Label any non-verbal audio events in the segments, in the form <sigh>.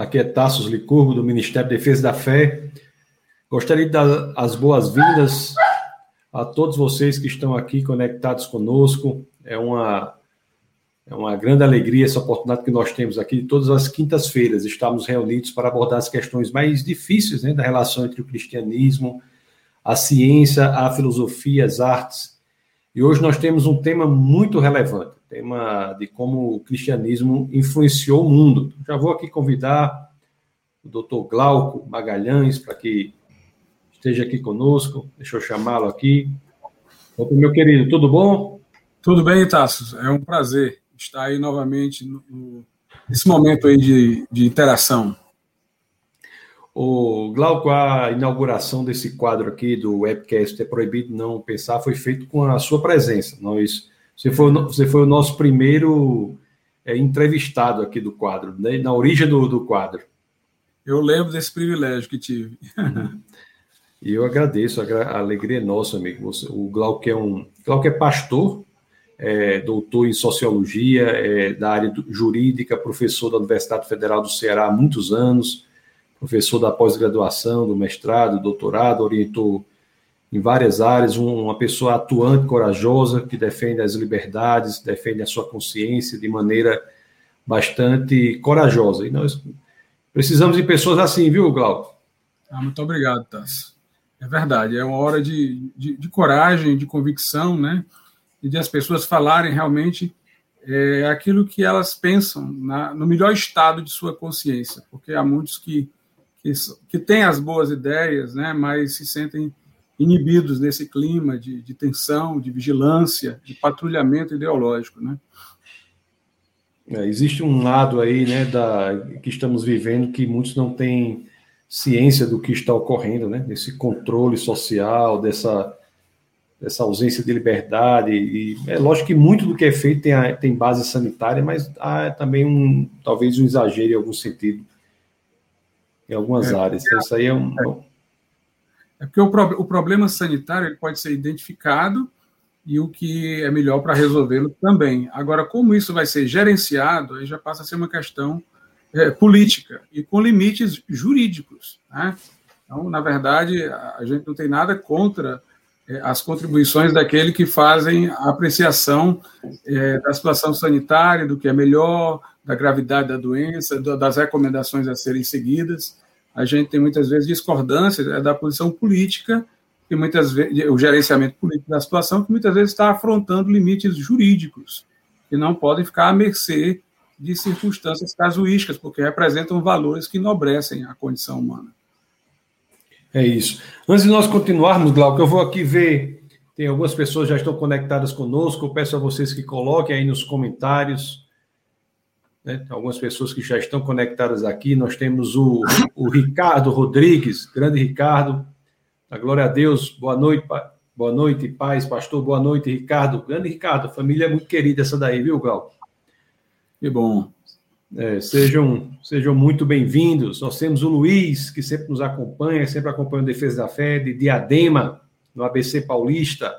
aqui é Tassos Licurgo, do Ministério da Defesa da Fé. Gostaria de dar as boas-vindas a todos vocês que estão aqui conectados conosco. É uma, é uma grande alegria essa oportunidade que nós temos aqui. Todas as quintas-feiras estamos reunidos para abordar as questões mais difíceis né, da relação entre o cristianismo, a ciência, a filosofia, as artes. E hoje nós temos um tema muito relevante, tema de como o cristianismo influenciou o mundo. Já vou aqui convidar o doutor Glauco Magalhães para que esteja aqui conosco. Deixa eu chamá-lo aqui. Opa, meu querido, tudo bom? Tudo bem, Tassos. É um prazer estar aí novamente no, nesse momento aí de, de interação. O Glauco, a inauguração desse quadro aqui do webcast É Proibido Não Pensar foi feito com a sua presença. Nós, você, foi, você foi o nosso primeiro é, entrevistado aqui do quadro, né, na origem do, do quadro. Eu lembro desse privilégio que tive. <laughs> E eu agradeço, a alegria é nossa, amigo. o Glauco é um. Glauco é pastor, é doutor em sociologia, é da área jurídica, professor da Universidade Federal do Ceará há muitos anos, professor da pós-graduação, do mestrado, doutorado, orientou em várias áreas, uma pessoa atuante, corajosa, que defende as liberdades, defende a sua consciência de maneira bastante corajosa. E nós precisamos de pessoas assim, viu, Glauco? Ah, muito obrigado, Tassi. É verdade, é uma hora de, de, de, coragem, de convicção, né? E de as pessoas falarem realmente é, aquilo que elas pensam na, no melhor estado de sua consciência, porque há muitos que, que, que têm as boas ideias, né? Mas se sentem inibidos nesse clima de, de tensão, de vigilância, de patrulhamento ideológico, né? É, existe um lado aí, né, da, que estamos vivendo que muitos não têm ciência do que está ocorrendo, né? Esse controle social, dessa, dessa ausência de liberdade. E é lógico que muito do que é feito tem, tem base sanitária, mas há também um talvez um exagero em algum sentido em algumas é, áreas. Então, isso aí é um. É porque o, pro, o problema sanitário ele pode ser identificado e o que é melhor para resolvê-lo também. Agora, como isso vai ser gerenciado, aí já passa a ser uma questão é, política e com limites jurídicos. Né? Então, na verdade, a gente não tem nada contra é, as contribuições daquele que fazem a apreciação é, da situação sanitária, do que é melhor, da gravidade da doença, das recomendações a serem seguidas. A gente tem muitas vezes discordância é, da posição política e muitas vezes o gerenciamento político da situação que muitas vezes está afrontando limites jurídicos que não podem ficar à mercê de circunstâncias casuísticas, porque representam valores que enobrecem a condição humana. É isso. Antes de nós continuarmos, Glauco, eu vou aqui ver. Tem algumas pessoas que já estão conectadas conosco. Eu peço a vocês que coloquem aí nos comentários. Né? Algumas pessoas que já estão conectadas aqui. Nós temos o, o Ricardo Rodrigues, grande Ricardo. A glória a Deus. Boa noite, boa noite, paz, pastor. Boa noite, Ricardo. Grande Ricardo, família é muito querida essa daí, viu, Glauco? Que bom. É, sejam, sejam muito bem-vindos. Nós temos o Luiz, que sempre nos acompanha, sempre acompanha o Defesa da Fé, de Diadema, no ABC Paulista,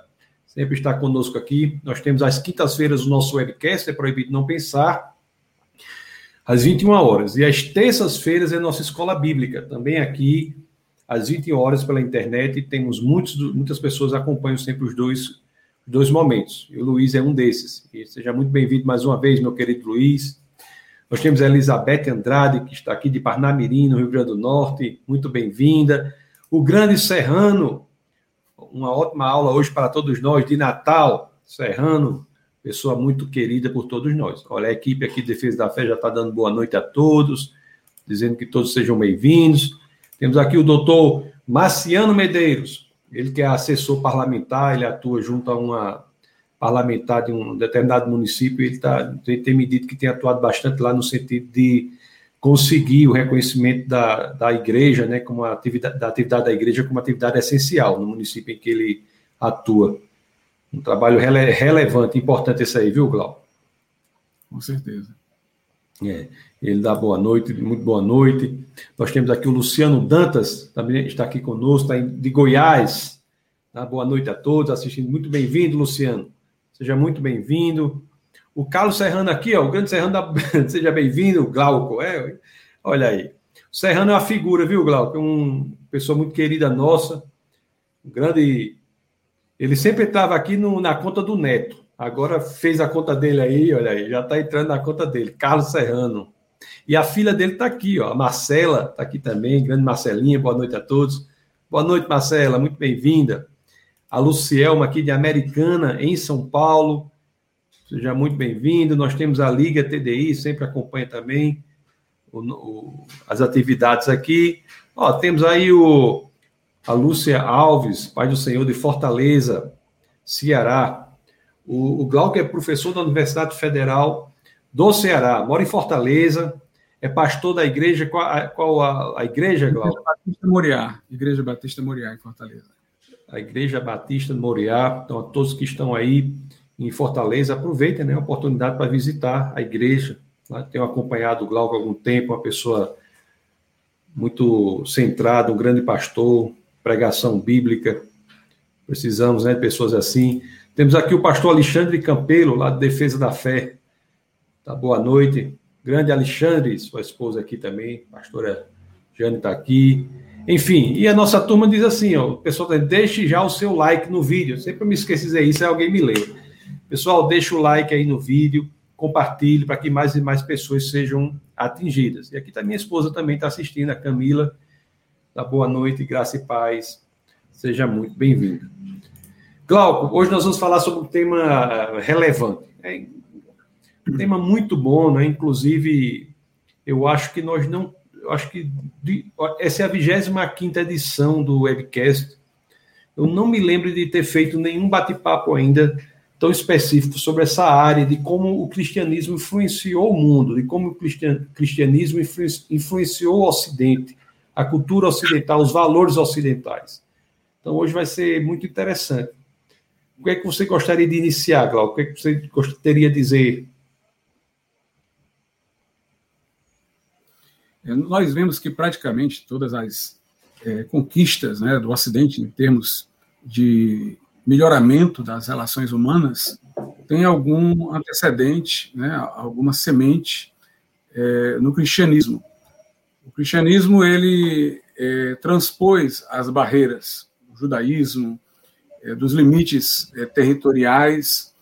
sempre está conosco aqui. Nós temos às quintas-feiras o nosso webcast, é proibido não pensar, às 21 horas. E às terças-feiras é nossa escola bíblica, também aqui, às 21 horas pela internet. Temos muitos, muitas pessoas acompanham sempre os dois dois momentos. E o Luiz é um desses. E seja muito bem-vindo mais uma vez, meu querido Luiz. Nós temos a Elizabeth Andrade, que está aqui de Parnamirim, no Rio Grande do Norte. Muito bem-vinda. O Grande Serrano, uma ótima aula hoje para todos nós de Natal. Serrano, pessoa muito querida por todos nós. Olha, a equipe aqui de Defesa da Fé já está dando boa noite a todos, dizendo que todos sejam bem-vindos. Temos aqui o doutor Marciano Medeiros, ele que é assessor parlamentar, ele atua junto a uma parlamentar de um determinado município, ele tá, tem, tem me dito que tem atuado bastante lá no sentido de conseguir o reconhecimento da, da igreja, né, como atividade, da atividade da igreja como atividade essencial no município em que ele atua. Um trabalho rele, relevante, importante esse aí, viu, Glau? Com certeza. É, ele dá boa noite, muito boa noite. Nós temos aqui o Luciano Dantas, também está aqui conosco, está de Goiás. Dá boa noite a todos, assistindo. Muito bem-vindo, Luciano. Seja muito bem-vindo. O Carlos Serrano aqui, ó, o grande Serrano, da... <laughs> seja bem-vindo, Glauco. É, Olha aí. O Serrano é uma figura, viu, Glauco? É uma pessoa muito querida nossa. Um grande. Ele sempre estava aqui no, na conta do Neto. Agora fez a conta dele aí, olha aí, já está entrando na conta dele. Carlos Serrano. E a filha dele está aqui, ó. A Marcela está aqui também, grande Marcelinha. Boa noite a todos. Boa noite, Marcela, muito bem-vinda. A Lucielma aqui de Americana, em São Paulo. Seja muito bem-vindo. Nós temos a Liga TDI, sempre acompanha também o, o, as atividades aqui. Ó, temos aí o, a Lúcia Alves, Pai do Senhor de Fortaleza, Ceará. O, o Glauco é professor da Universidade Federal do Ceará, mora em Fortaleza, é pastor da igreja. Qual, a, qual a, a igreja, Glauco? Igreja Batista Moriá. Igreja Batista Moriá, em Fortaleza. A Igreja Batista Moriá. Então, a todos que estão aí em Fortaleza, aproveitem né, a oportunidade para visitar a igreja. Né? Tenho acompanhado o Glauco há algum tempo, uma pessoa muito centrada, um grande pastor, pregação bíblica. Precisamos né, de pessoas assim. Temos aqui o pastor Alexandre Campelo, lá de Defesa da Fé. Tá, boa noite. Grande Alexandre, sua esposa aqui também, pastora Jane está aqui. Enfim, e a nossa turma diz assim, ó, o pessoal tá, deixe já o seu like no vídeo. Sempre me esqueci de dizer isso, aí alguém me lembra. Pessoal, deixa o like aí no vídeo, compartilhe para que mais e mais pessoas sejam atingidas. E aqui está minha esposa também está assistindo, a Camila. Tá boa noite, graça e paz. Seja muito bem-vinda. Glauco, hoje nós vamos falar sobre um tema relevante. É um tema muito bom, né? Inclusive, eu acho que nós não. Eu acho que essa é a 25 edição do webcast. Eu não me lembro de ter feito nenhum bate-papo ainda tão específico sobre essa área de como o cristianismo influenciou o mundo, de como o cristianismo influenciou o Ocidente, a cultura ocidental, os valores ocidentais. Então, hoje vai ser muito interessante. O que é que você gostaria de iniciar, Glauco? O que é que você gostaria de dizer É, nós vemos que praticamente todas as é, conquistas né, do Ocidente, em termos de melhoramento das relações humanas, tem algum antecedente, né, alguma semente é, no cristianismo. O cristianismo ele é, transpôs as barreiras do judaísmo, é, dos limites é, territoriais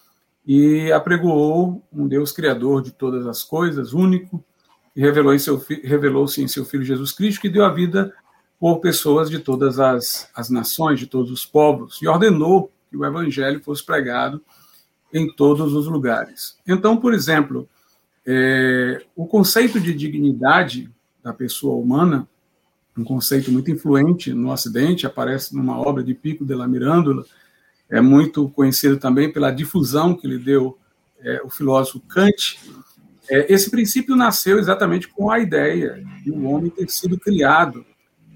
e apregoou um Deus criador de todas as coisas, único, e revelou em seu revelou-se em seu filho Jesus Cristo que deu a vida por pessoas de todas as, as nações, de todos os povos e ordenou que o evangelho fosse pregado em todos os lugares. Então, por exemplo, é, o conceito de dignidade da pessoa humana, um conceito muito influente no Ocidente, aparece numa obra de Pico de la Mirandola, é muito conhecido também pela difusão que lhe deu é, o filósofo Kant, é, esse princípio nasceu exatamente com a ideia de o homem ter sido criado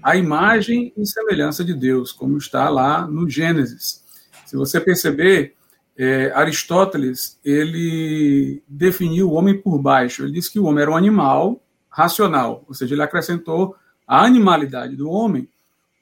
à imagem e semelhança de Deus, como está lá no Gênesis. Se você perceber, é, Aristóteles ele definiu o homem por baixo. Ele disse que o homem era um animal racional, ou seja, ele acrescentou à animalidade do homem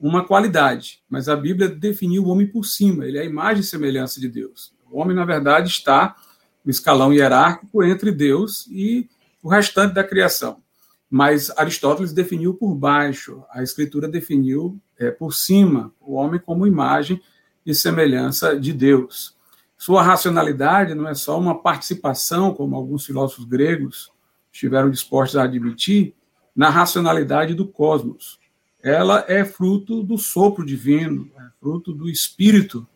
uma qualidade, mas a Bíblia definiu o homem por cima. Ele é a imagem e semelhança de Deus. O homem, na verdade, está o escalão hierárquico entre Deus e o restante da criação. Mas Aristóteles definiu por baixo, a Escritura definiu é, por cima o homem como imagem e semelhança de Deus. Sua racionalidade não é só uma participação, como alguns filósofos gregos estiveram dispostos a admitir, na racionalidade do cosmos. Ela é fruto do sopro divino, é fruto do espírito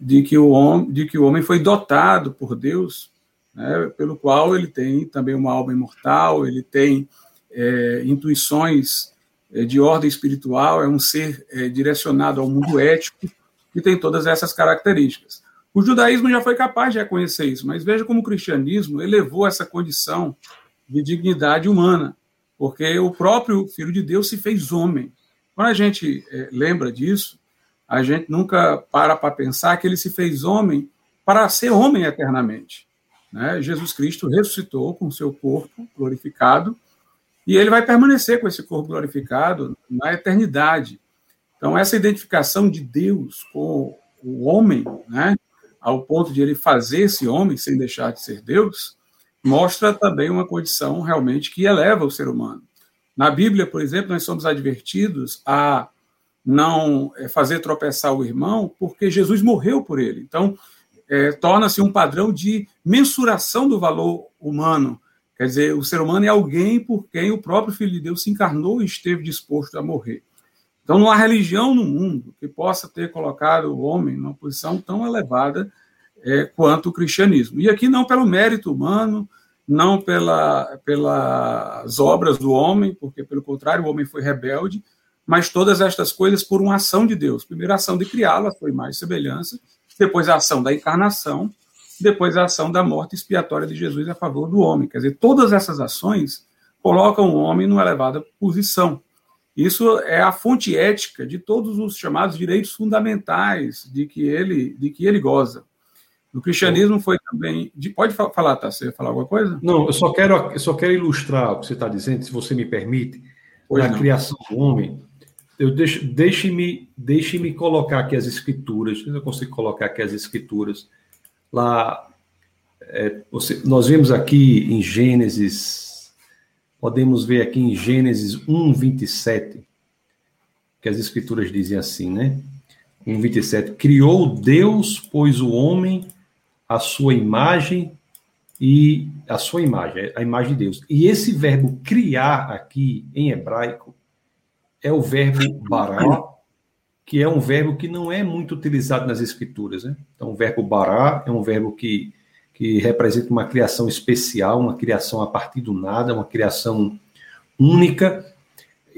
de que o homem, de que o homem foi dotado por Deus, né, pelo qual ele tem também uma alma imortal, ele tem é, intuições é, de ordem espiritual, é um ser é, direcionado ao mundo ético e tem todas essas características. O judaísmo já foi capaz de reconhecer isso, mas veja como o cristianismo elevou essa condição de dignidade humana, porque o próprio Filho de Deus se fez homem. Quando a gente é, lembra disso, a gente nunca para para pensar que ele se fez homem para ser homem eternamente. Né? Jesus Cristo ressuscitou com seu corpo glorificado e ele vai permanecer com esse corpo glorificado na eternidade. Então, essa identificação de Deus com o homem, né, ao ponto de ele fazer esse homem sem deixar de ser Deus, mostra também uma condição realmente que eleva o ser humano. Na Bíblia, por exemplo, nós somos advertidos a não é, fazer tropeçar o irmão, porque Jesus morreu por ele. Então, é, torna-se um padrão de mensuração do valor humano. Quer dizer, o ser humano é alguém por quem o próprio Filho de Deus se encarnou e esteve disposto a morrer. Então, não há religião no mundo que possa ter colocado o homem numa posição tão elevada é, quanto o cristianismo. E aqui não pelo mérito humano, não pela, pelas obras do homem, porque, pelo contrário, o homem foi rebelde, mas todas estas coisas por uma ação de Deus. Primeiro, a ação de criá-la, foi mais semelhança, depois a ação da encarnação, depois a ação da morte expiatória de Jesus a favor do homem. Quer dizer, todas essas ações colocam o homem numa elevada posição. Isso é a fonte ética de todos os chamados direitos fundamentais de que ele, de que ele goza. O cristianismo foi também. De, pode falar, tá? Você ia falar alguma coisa? Não, eu só quero, eu só quero ilustrar o que você está dizendo, se você me permite, pois na não. criação do homem. Eu deixe, deixe-me deixe colocar aqui as escrituras. Eu consigo colocar aqui as escrituras. Lá, é, você, nós vemos aqui em Gênesis, podemos ver aqui em Gênesis 1, 27, que as escrituras dizem assim, né? 1, 27. Criou Deus, pois o homem a sua imagem e a sua imagem, a imagem de Deus. E esse verbo criar aqui em hebraico é o verbo bará, que é um verbo que não é muito utilizado nas escrituras. Né? Então, o verbo bará é um verbo que, que representa uma criação especial, uma criação a partir do nada, uma criação única,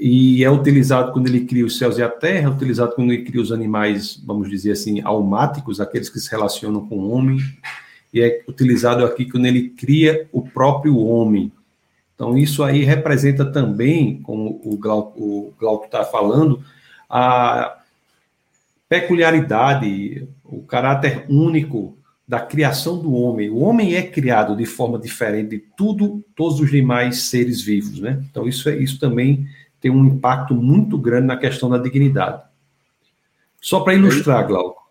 e é utilizado quando ele cria os céus e a terra, é utilizado quando ele cria os animais, vamos dizer assim, almáticos, aqueles que se relacionam com o homem, e é utilizado aqui quando ele cria o próprio homem. Então, isso aí representa também, como o Glauco está falando, a peculiaridade, o caráter único da criação do homem. O homem é criado de forma diferente de tudo, todos os demais seres vivos, né? Então, isso, é, isso também tem um impacto muito grande na questão da dignidade. Só para ilustrar, Glauco.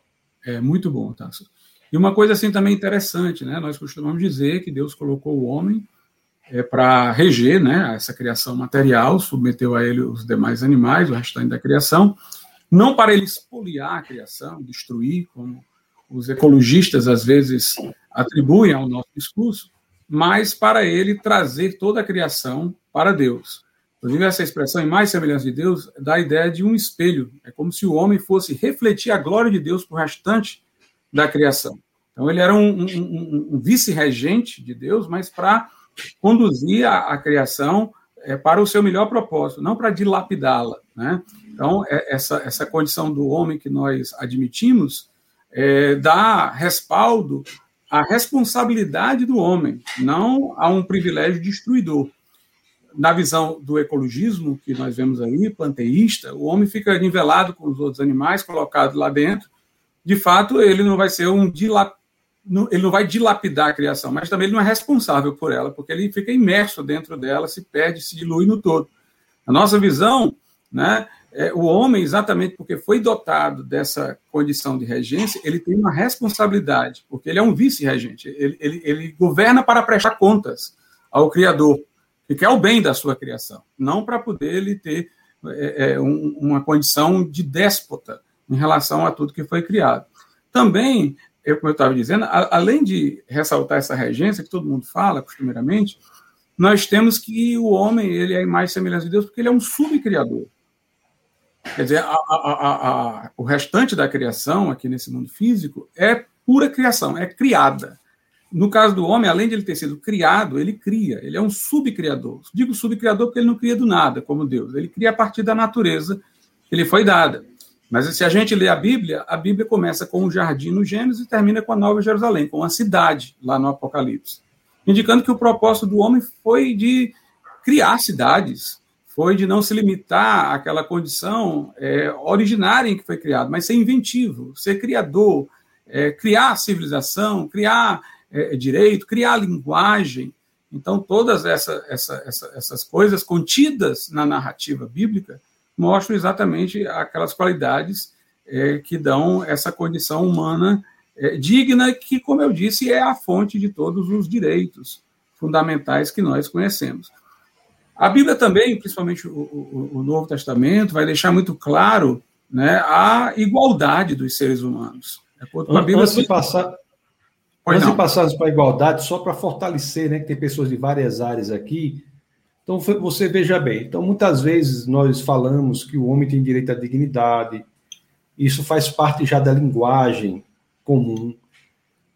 É muito bom, Tasso. E uma coisa assim também interessante, né? Nós costumamos dizer que Deus colocou o homem é, para reger, né, essa criação material, submeteu a ele os demais animais, o restante da criação, não para ele expoliar a criação, destruir, como os ecologistas às vezes atribuem ao nosso discurso, mas para ele trazer toda a criação para Deus. Inclusive, essa expressão, em mais semelhança de Deus, dá a ideia de um espelho. É como se o homem fosse refletir a glória de Deus para o restante da criação. Então, ele era um, um, um vice-regente de Deus, mas para conduzir a, a criação é, para o seu melhor propósito, não para dilapidá-la. Né? Então, é, essa, essa condição do homem que nós admitimos é, dá respaldo à responsabilidade do homem, não a um privilégio destruidor na visão do ecologismo que nós vemos aí, panteísta, o homem fica nivelado com os outros animais, colocado lá dentro. De fato, ele não vai ser um dilap... ele não vai dilapidar a criação, mas também ele não é responsável por ela, porque ele fica imerso dentro dela, se perde, se dilui no todo. A nossa visão, né, é, o homem, exatamente porque foi dotado dessa condição de regência, ele tem uma responsabilidade, porque ele é um vice-regente, ele, ele, ele governa para prestar contas ao Criador que quer o bem da sua criação, não para poder ele ter é, é, um, uma condição de déspota em relação a tudo que foi criado. Também, eu, como eu estava dizendo, a, além de ressaltar essa regência que todo mundo fala costumeiramente, nós temos que o homem ele é mais semelhante de Deus porque ele é um subcriador. Quer dizer, a, a, o restante da criação aqui nesse mundo físico é pura criação, é criada. No caso do homem, além de ele ter sido criado, ele cria, ele é um subcriador. Digo subcriador porque ele não cria do nada, como Deus, ele cria a partir da natureza que lhe foi dada. Mas se a gente lê a Bíblia, a Bíblia começa com o jardim no Gênesis e termina com a Nova Jerusalém, com a cidade lá no Apocalipse, indicando que o propósito do homem foi de criar cidades, foi de não se limitar àquela condição é, originária em que foi criado, mas ser inventivo, ser criador, é, criar civilização, criar é, é, direito, criar linguagem. Então, todas essa, essa, essa, essas coisas contidas na narrativa bíblica mostram exatamente aquelas qualidades é, que dão essa condição humana é, digna, que, como eu disse, é a fonte de todos os direitos fundamentais que nós conhecemos. A Bíblia também, principalmente o, o, o Novo Testamento, vai deixar muito claro né, a igualdade dos seres humanos. Antes de passar, antes de passarmos para a igualdade, só para fortalecer, né, que tem pessoas de várias áreas aqui, então você veja bem, então muitas vezes nós falamos que o homem tem direito à dignidade, isso faz parte já da linguagem comum,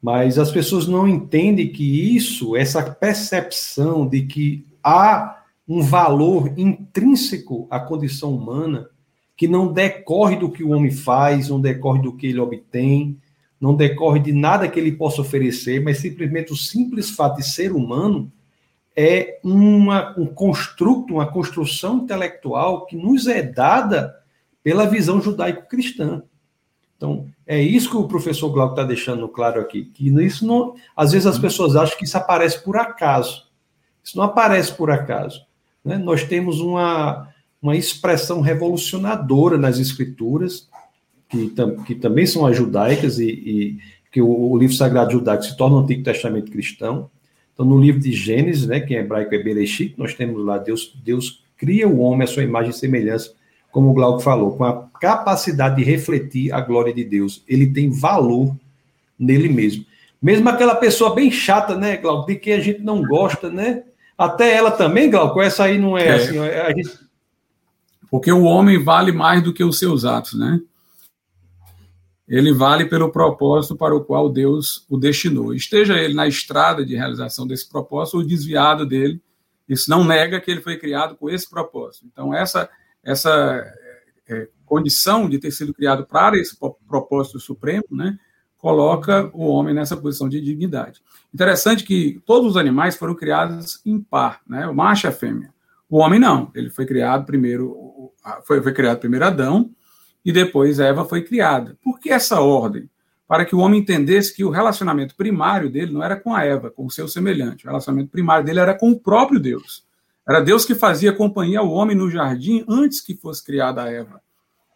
mas as pessoas não entendem que isso, essa percepção de que há um valor intrínseco à condição humana, que não decorre do que o homem faz, não decorre do que ele obtém, não decorre de nada que ele possa oferecer, mas simplesmente o simples fato de ser humano é uma, um construto, uma construção intelectual que nos é dada pela visão judaico-cristã. Então, é isso que o professor Glauco está deixando claro aqui, que isso não, às vezes as pessoas acham que isso aparece por acaso. Isso não aparece por acaso. Né? Nós temos uma, uma expressão revolucionadora nas escrituras, que, tam, que também são as judaicas, e, e que o, o, livro sagrado judaico se torna o Antigo Testamento cristão. Então, no livro de Gênesis, né, que em hebraico é Bereshit, nós temos lá Deus, Deus cria o homem à sua imagem e semelhança, como o Glauco falou, com a capacidade de refletir a glória de Deus. Ele tem valor nele mesmo. Mesmo aquela pessoa bem chata, né, Glauco, de quem a gente não gosta, né? Até ela também, Glauco, essa aí não é, é. assim. A gente... Porque o homem vale mais do que os seus atos, né? Ele vale pelo propósito para o qual Deus o destinou. Esteja ele na estrada de realização desse propósito ou desviado dele, isso não nega que ele foi criado com esse propósito. Então, essa, essa é, condição de ter sido criado para esse propósito supremo, né, coloca o homem nessa posição de dignidade. Interessante que todos os animais foram criados em par, né, o macho e a fêmea. O homem não, ele foi criado primeiro, foi, foi criado primeiro Adão, e depois Eva foi criada. Por que essa ordem? Para que o homem entendesse que o relacionamento primário dele não era com a Eva, com o seu semelhante. O relacionamento primário dele era com o próprio Deus. Era Deus que fazia companhia ao homem no jardim antes que fosse criada a Eva.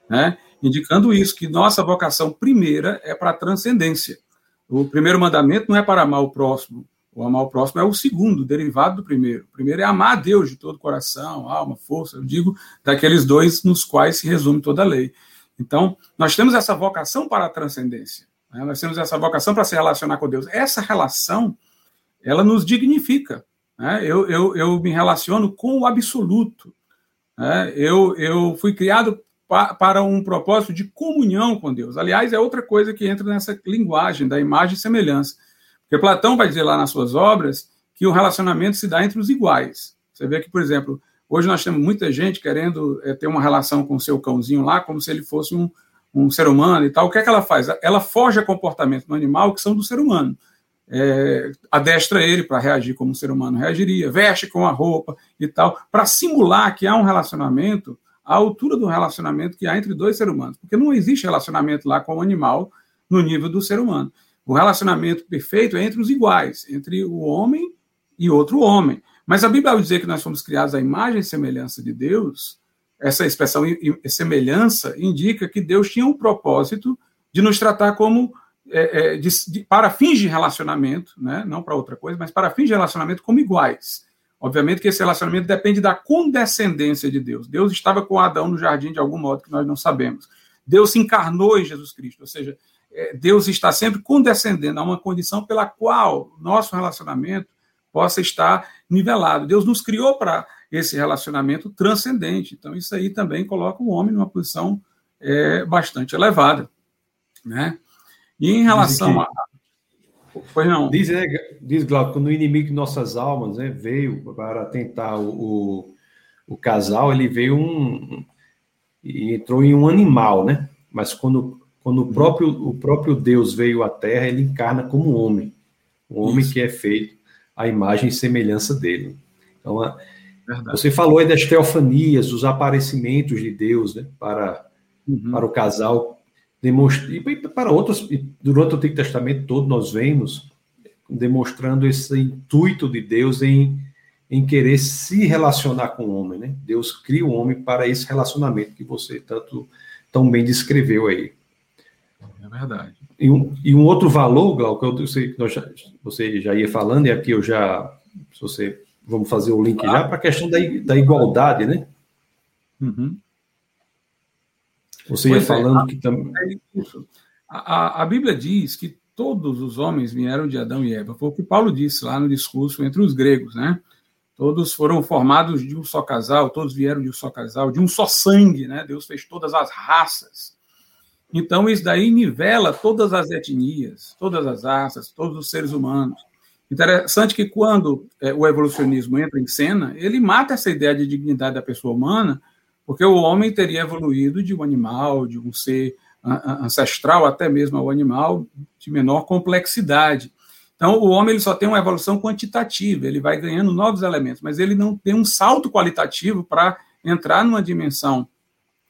Né? Indicando isso, que nossa vocação primeira é para a transcendência. O primeiro mandamento não é para amar o próximo. O amar o próximo é o segundo, derivado do primeiro. O primeiro é amar a Deus de todo coração, alma, força. Eu digo daqueles dois nos quais se resume toda a lei. Então, nós temos essa vocação para a transcendência. Né? Nós temos essa vocação para se relacionar com Deus. Essa relação, ela nos dignifica. Né? Eu, eu, eu me relaciono com o absoluto. Né? Eu, eu fui criado pa, para um propósito de comunhão com Deus. Aliás, é outra coisa que entra nessa linguagem da imagem e semelhança. Porque Platão vai dizer lá nas suas obras que o relacionamento se dá entre os iguais. Você vê que, por exemplo, Hoje nós temos muita gente querendo é, ter uma relação com o seu cãozinho lá, como se ele fosse um, um ser humano e tal. O que é que ela faz? Ela foge a comportamento do animal que são do ser humano. É, adestra ele para reagir como um ser humano reagiria, veste com a roupa e tal, para simular que há um relacionamento à altura do relacionamento que há entre dois seres humanos. Porque não existe relacionamento lá com o animal no nível do ser humano. O relacionamento perfeito é entre os iguais, entre o homem e outro homem. Mas a Bíblia, ao dizer que nós fomos criados à imagem e semelhança de Deus, essa expressão semelhança indica que Deus tinha um propósito de nos tratar como, é, é, de, de, para fins de relacionamento, né? não para outra coisa, mas para fins de relacionamento como iguais. Obviamente que esse relacionamento depende da condescendência de Deus. Deus estava com Adão no jardim de algum modo que nós não sabemos. Deus se encarnou em Jesus Cristo, ou seja, é, Deus está sempre condescendendo a uma condição pela qual nosso relacionamento possa estar nivelado. Deus nos criou para esse relacionamento transcendente. Então, isso aí também coloca o homem numa posição é, bastante elevada. Né? E em relação que, a. Pois não. Diz, né, diz Glauco, quando o inimigo de nossas almas né, veio para tentar o, o, o casal, ele veio um. e entrou em um animal, né? Mas quando, quando o, próprio, o próprio Deus veio à Terra, ele encarna como homem. O homem Isso. que é feito a imagem e semelhança dele. Então, a, você falou aí das teofanias, dos aparecimentos de Deus né, para, uhum. para o casal, demonstra, e para outros, durante o Antigo Testamento todo nós vemos demonstrando esse intuito de Deus em, em querer se relacionar com o homem. Né? Deus cria o homem para esse relacionamento que você tanto tão bem descreveu aí. É verdade. E um, e um outro valor, Glauco, eu sei que já, você já ia falando, e aqui eu já, se você vamos fazer o link já para a questão da, da igualdade, né? Uhum. Você pois ia é, falando é, que também. É a, a, Bíblia diz que todos os homens vieram de Adão e Eva. Foi o que Paulo disse lá no discurso entre os gregos, né? Todos foram formados de um só casal, todos vieram de um só casal, de um só sangue, né? Deus fez todas as raças. Então, isso daí nivela todas as etnias, todas as raças, todos os seres humanos. Interessante que quando é, o evolucionismo entra em cena, ele mata essa ideia de dignidade da pessoa humana, porque o homem teria evoluído de um animal, de um ser ancestral, até mesmo ao animal, de menor complexidade. Então, o homem ele só tem uma evolução quantitativa, ele vai ganhando novos elementos, mas ele não tem um salto qualitativo para entrar numa dimensão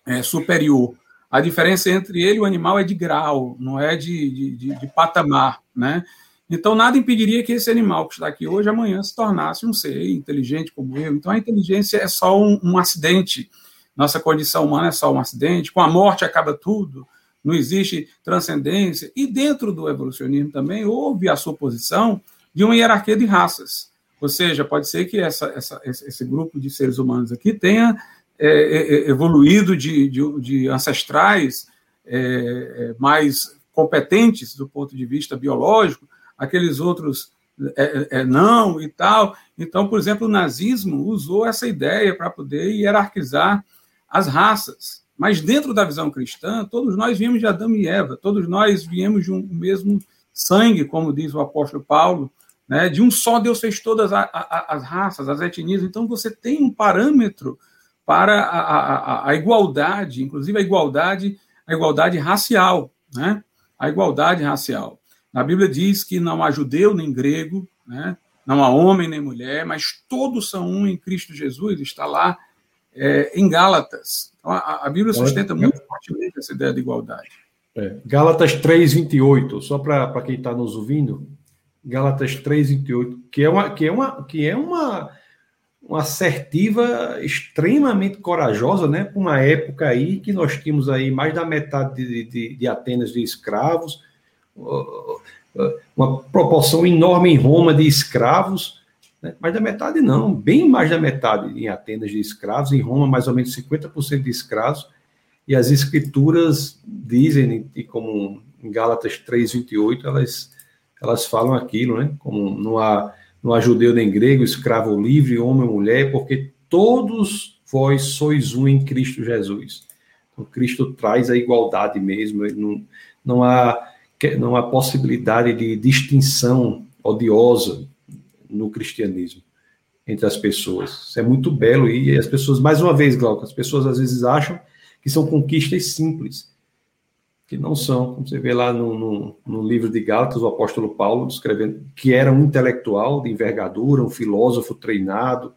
é, superior. A diferença entre ele e o animal é de grau, não é de, de, de, de patamar, né? Então, nada impediria que esse animal que está aqui hoje, amanhã, se tornasse um ser inteligente como eu. Então, a inteligência é só um, um acidente. Nossa condição humana é só um acidente. Com a morte acaba tudo. Não existe transcendência. E dentro do evolucionismo também houve a suposição de uma hierarquia de raças. Ou seja, pode ser que essa, essa, esse grupo de seres humanos aqui tenha é, é, é, evoluído de, de, de ancestrais é, é, mais competentes do ponto de vista biológico, aqueles outros é, não e tal. Então, por exemplo, o nazismo usou essa ideia para poder hierarquizar as raças. Mas dentro da visão cristã, todos nós viemos de Adão e Eva, todos nós viemos de um mesmo sangue, como diz o apóstolo Paulo, né? de um só Deus fez todas as raças, as etnias. Então você tem um parâmetro para a, a, a, igualdade, inclusive a igualdade, a igualdade racial, né? A igualdade racial. Na Bíblia diz que não há judeu nem grego, né? Não há homem nem mulher, mas todos são um em Cristo Jesus. Está lá é, em Gálatas. Então, a, a Bíblia sustenta muito fortemente essa ideia de igualdade. É, Gálatas 3:28. Só para quem está nos ouvindo, Gálatas 3:28, que é uma que é uma que é uma uma assertiva extremamente corajosa, né? Para uma época aí que nós tínhamos aí mais da metade de, de, de Atenas de escravos, uma proporção enorme em Roma de escravos, né? mais da metade não, bem mais da metade em Atenas de escravos, em Roma mais ou menos 50% de escravos, e as escrituras dizem, e como em Gálatas 3:28, elas elas falam aquilo, né? Como não há não há judeu nem grego, escravo ou livre, homem ou mulher, porque todos vós sois um em Cristo Jesus. Então, Cristo traz a igualdade mesmo, não, não, há, não há possibilidade de distinção odiosa no cristianismo entre as pessoas. Isso é muito belo e as pessoas, mais uma vez, Glauco, as pessoas às vezes acham que são conquistas simples que não são, como você vê lá no, no, no, livro de Gálatas, o apóstolo Paulo descrevendo que era um intelectual de envergadura, um filósofo treinado,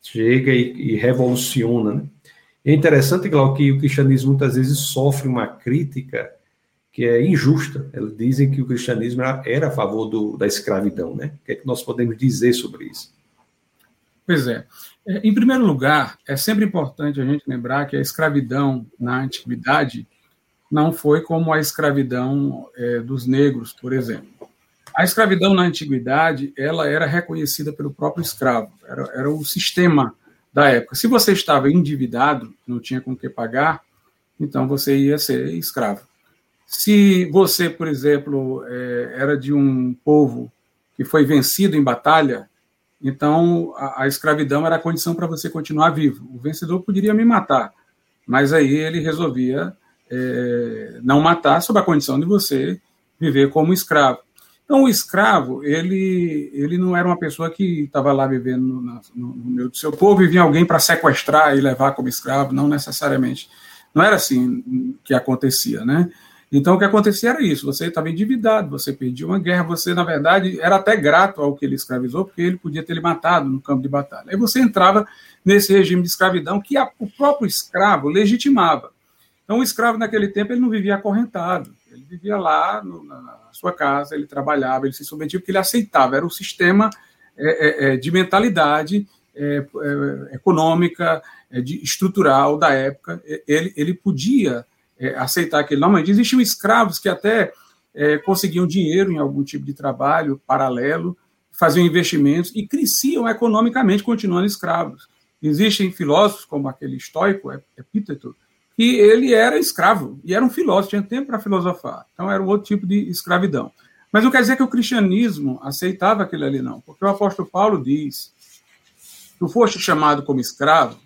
chega e, e revoluciona. Né? É interessante, Glauco, que o cristianismo muitas vezes sofre uma crítica que é injusta. Eles dizem que o cristianismo era, a favor do, da escravidão. Né? O que é que nós podemos dizer sobre isso? Pois é. é em primeiro lugar, é sempre importante a gente lembrar que a escravidão na antiguidade não foi como a escravidão é, dos negros, por exemplo. A escravidão na antiguidade ela era reconhecida pelo próprio escravo, era, era o sistema da época. Se você estava endividado, não tinha com que pagar, então você ia ser escravo. Se você, por exemplo, é, era de um povo que foi vencido em batalha, então a, escravidão era a condição para você continuar vivo. O vencedor poderia me matar, mas aí ele resolvia é, não matar sob a condição de você viver como escravo. Então, o escravo, ele, ele não era uma pessoa que estava lá vivendo no, no, no, meio do seu povo e vinha alguém para sequestrar e levar como escravo, não necessariamente. Não era assim que acontecia, né? Então, o que acontecia era isso: você estava endividado, você perdia uma guerra, você, na verdade, era até grato ao que ele escravizou, porque ele podia ter lhe matado no campo de batalha. Aí você entrava nesse regime de escravidão que a, o próprio escravo legitimava. Então, o escravo naquele tempo ele não vivia acorrentado, ele vivia lá no, na sua casa, ele trabalhava, ele se submetia porque ele aceitava, era o sistema é, é, é de mentalidade é, é econômica, é, de, estrutural da época, ele, ele podia aceitar aquele nome. Existiam escravos que até conseguiam dinheiro em algum tipo de trabalho paralelo, faziam investimentos e cresciam economicamente, continuando escravos. Existem filósofos, como aquele estoico, Epíteto, que ele era escravo e era um filósofo, tinha tempo para filosofar. Então era um outro tipo de escravidão. Mas não quer dizer que o cristianismo aceitava aquilo ali, não. Porque o apóstolo Paulo diz: Tu foste chamado como escravo,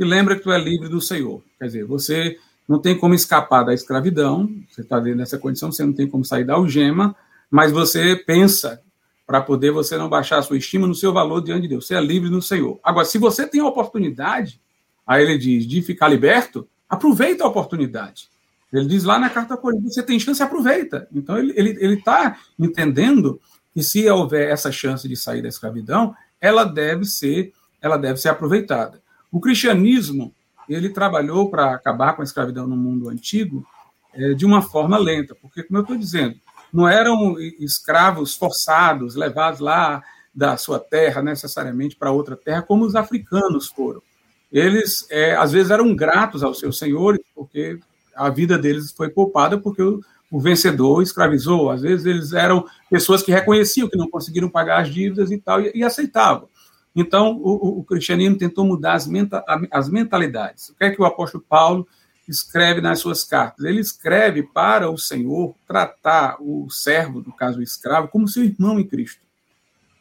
e lembra que tu é livre do Senhor. Quer dizer, você não tem como escapar da escravidão, você está dessa condição, você não tem como sair da algema, mas você pensa para poder você não baixar a sua estima no seu valor diante de Deus. Você é livre no Senhor. Agora, se você tem a oportunidade, aí ele diz, de ficar liberto, aproveita a oportunidade. Ele diz lá na carta a Coríntios, você tem chance, aproveita. Então, ele está ele, ele tá entendendo que se houver essa chance de sair da escravidão, ela deve ser, ela deve ser aproveitada. O cristianismo, ele trabalhou para acabar com a escravidão no mundo antigo é, de uma forma lenta, porque, como eu estou dizendo, não eram escravos forçados, levados lá da sua terra necessariamente para outra terra, como os africanos foram eles é, às vezes eram gratos aos seus senhores, porque a vida deles foi poupada porque o, o, vencedor escravizou. Às vezes eles eram pessoas que reconheciam que não conseguiram pagar as dívidas e tal, e, e aceitavam. Então, o, o, cristianismo tentou mudar as, menta, as mentalidades. O que é que o apóstolo Paulo escreve nas suas cartas? Ele escreve para o Senhor tratar o servo, no caso o escravo, como seu irmão em Cristo.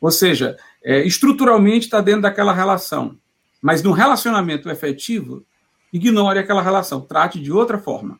Ou seja, é, estruturalmente está dentro daquela relação. Mas no relacionamento efetivo, ignore aquela relação, trate de outra forma.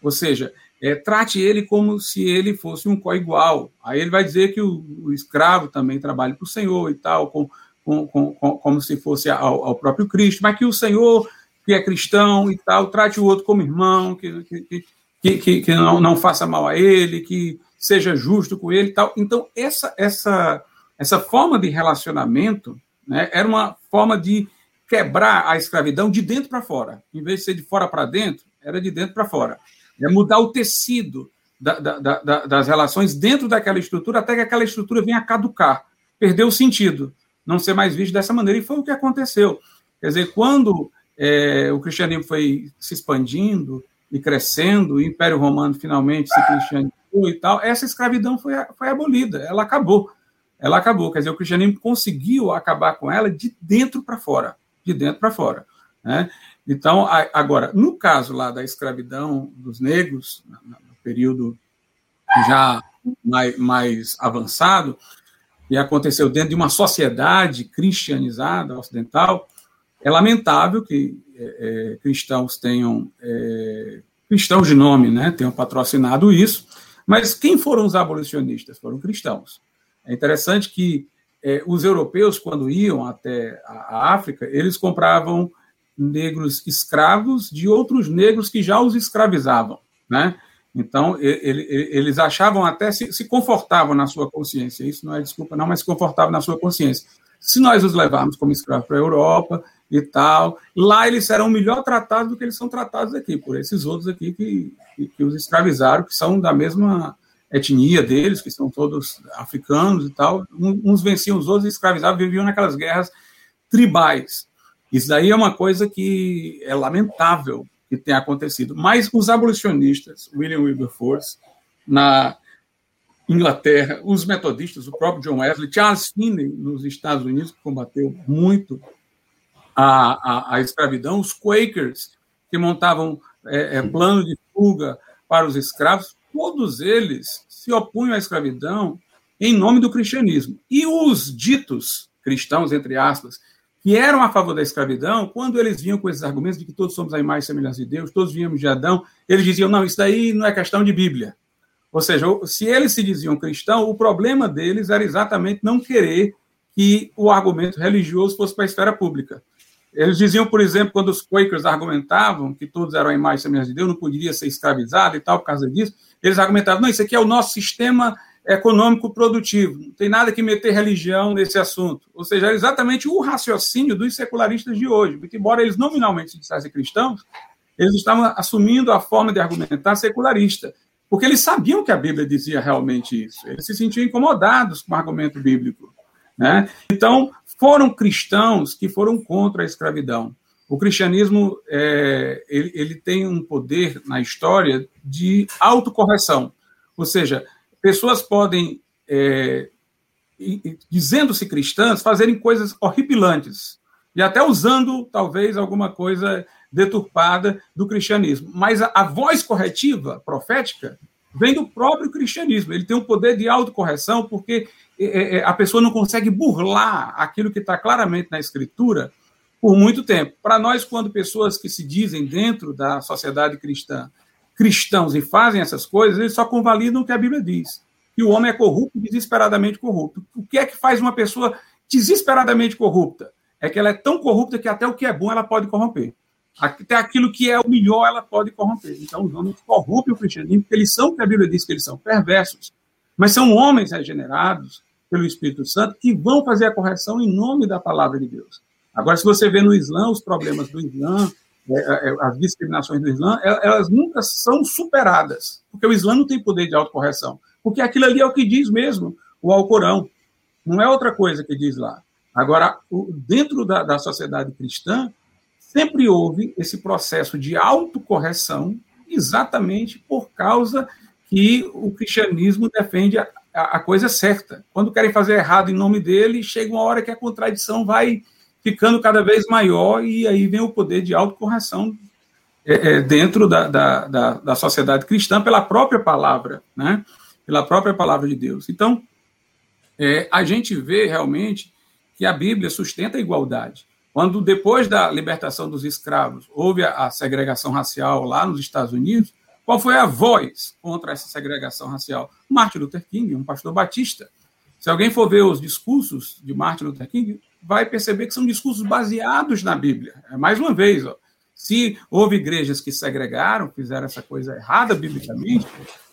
Ou seja, é, trate ele como se ele fosse um co-igual. Aí ele vai dizer que o, o escravo também trabalha para o Senhor e tal, com, com, com, como se fosse ao, ao, próprio Cristo, mas que o Senhor, que é cristão e tal, trate o outro como irmão, que, que, que, que, que não, não faça mal a ele, que seja justo com ele e tal. Então, essa, essa, essa forma de relacionamento né, era uma forma de quebrar a escravidão de dentro para fora. Em vez de ser de fora para dentro, era de dentro para fora. É mudar o tecido da, da, da, das relações dentro daquela estrutura até que aquela estrutura venha a caducar, perder o sentido, não ser mais visto dessa maneira. E foi o que aconteceu. Quer dizer, quando é, o cristianismo foi se expandindo e crescendo, o Império Romano finalmente se cristianizou e tal, essa escravidão foi, foi abolida, ela acabou. Ela acabou, quer dizer, o cristianismo conseguiu acabar com ela de dentro para fora de dentro para fora. Né? Então, agora, no caso lá da escravidão dos negros, no período já mais, mais avançado, e aconteceu dentro de uma sociedade cristianizada, ocidental, é lamentável que é, é, cristãos tenham, é, cristãos de nome, né, tenham patrocinado isso, mas quem foram os abolicionistas? Foram cristãos. É interessante que é, os europeus, quando iam até a, África, eles compravam negros escravos de outros negros que já os escravizavam, né? Então, ele, ele, eles achavam até, se, se, confortavam na sua consciência, isso não é desculpa não, mas se confortavam na sua consciência. Se nós os levarmos como escravos para a Europa e tal, lá eles serão melhor tratados do que eles são tratados aqui, por esses outros aqui que, que, que os escravizaram, que são da mesma etnia deles, que são todos africanos e tal. Uns venciam os outros escravizavam, viviam naquelas guerras tribais. Isso daí é uma coisa que é lamentável que tenha acontecido. Mas os abolicionistas, William Wilberforce, na Inglaterra, os metodistas, o próprio John Wesley, Charles Finney, nos Estados Unidos, que combateu muito a, a, a escravidão, os Quakers, que montavam é, é, plano de fuga para os escravos, todos eles se opunham à escravidão em nome do cristianismo. E os ditos cristãos, entre aspas, que eram a favor da escravidão, quando eles vinham com esses argumentos de que todos somos a imagem semelhança de Deus, todos viemos de Adão, eles diziam: não, isso daí não é questão de Bíblia. Ou seja, se eles se diziam cristão, o problema deles era exatamente não querer que o argumento religioso fosse para a esfera pública. Eles diziam, por exemplo, quando os Quakers argumentavam que todos eram a imagem e semelhança de Deus, não poderia ser escravizado e tal, por causa disso, eles argumentavam, não, isso aqui é o nosso sistema econômico produtivo, não tem nada que meter religião nesse assunto. Ou seja, é exatamente o raciocínio dos secularistas de hoje. Porque, embora eles nominalmente se dissessem cristãos, eles estavam assumindo a forma de argumentar secularista, porque eles sabiam que a Bíblia dizia realmente isso. Eles se sentiam incomodados com o argumento bíblico. Né? Então, foram cristãos que foram contra a escravidão. O cristianismo é, ele, ele, tem um poder na história de autocorreção, ou seja, pessoas podem é, dizendo-se cristãs, fazerem coisas horripilantes e até usando talvez alguma coisa deturpada do cristianismo. Mas a, a voz corretiva profética vem do próprio cristianismo. Ele tem um poder de autocorreção porque é, é, a pessoa não consegue burlar aquilo que está claramente na escritura por muito tempo. Para nós, quando pessoas que se dizem dentro da sociedade cristã cristãos e fazem essas coisas, eles só convalidam o que a Bíblia diz. Que o homem é corrupto, desesperadamente corrupto. O que é que faz uma pessoa desesperadamente corrupta? É que ela é tão corrupta que até o que é bom ela pode corromper. Até aquilo que é o melhor ela pode corromper. Então os homens corrompem o cristianismo, porque eles são, que a Bíblia diz que eles são perversos, mas são homens regenerados pelo Espírito Santo que vão fazer a correção em nome da palavra de Deus. Agora, se você vê no Islã, os problemas do Islã, é, é, é, as discriminações do Islã, elas nunca são superadas, porque o Islã não tem poder de autocorreção, porque aquilo ali é o que diz mesmo o Alcorão, não é outra coisa que diz lá. Agora, dentro da, da sociedade cristã, sempre houve esse processo de autocorreção, exatamente por causa que o cristianismo defende a, a, a coisa certa. Quando querem fazer errado em nome dele, chega uma hora que a contradição vai ficando cada vez maior, e aí vem o poder de autocorreção é, é, dentro da, da, da, da, sociedade cristã pela própria palavra, né? pela própria palavra de Deus. Então, é, a gente vê realmente que a Bíblia sustenta a igualdade. Quando, depois da libertação dos escravos, houve a, a segregação racial lá nos Estados Unidos, qual foi a voz contra essa segregação racial? Martin Luther King, um pastor batista. Se alguém for ver os discursos de Martin Luther King, vai perceber que são discursos baseados na Bíblia. É, mais uma vez, ó, se houve igrejas que segregaram, fizeram essa coisa errada biblicamente,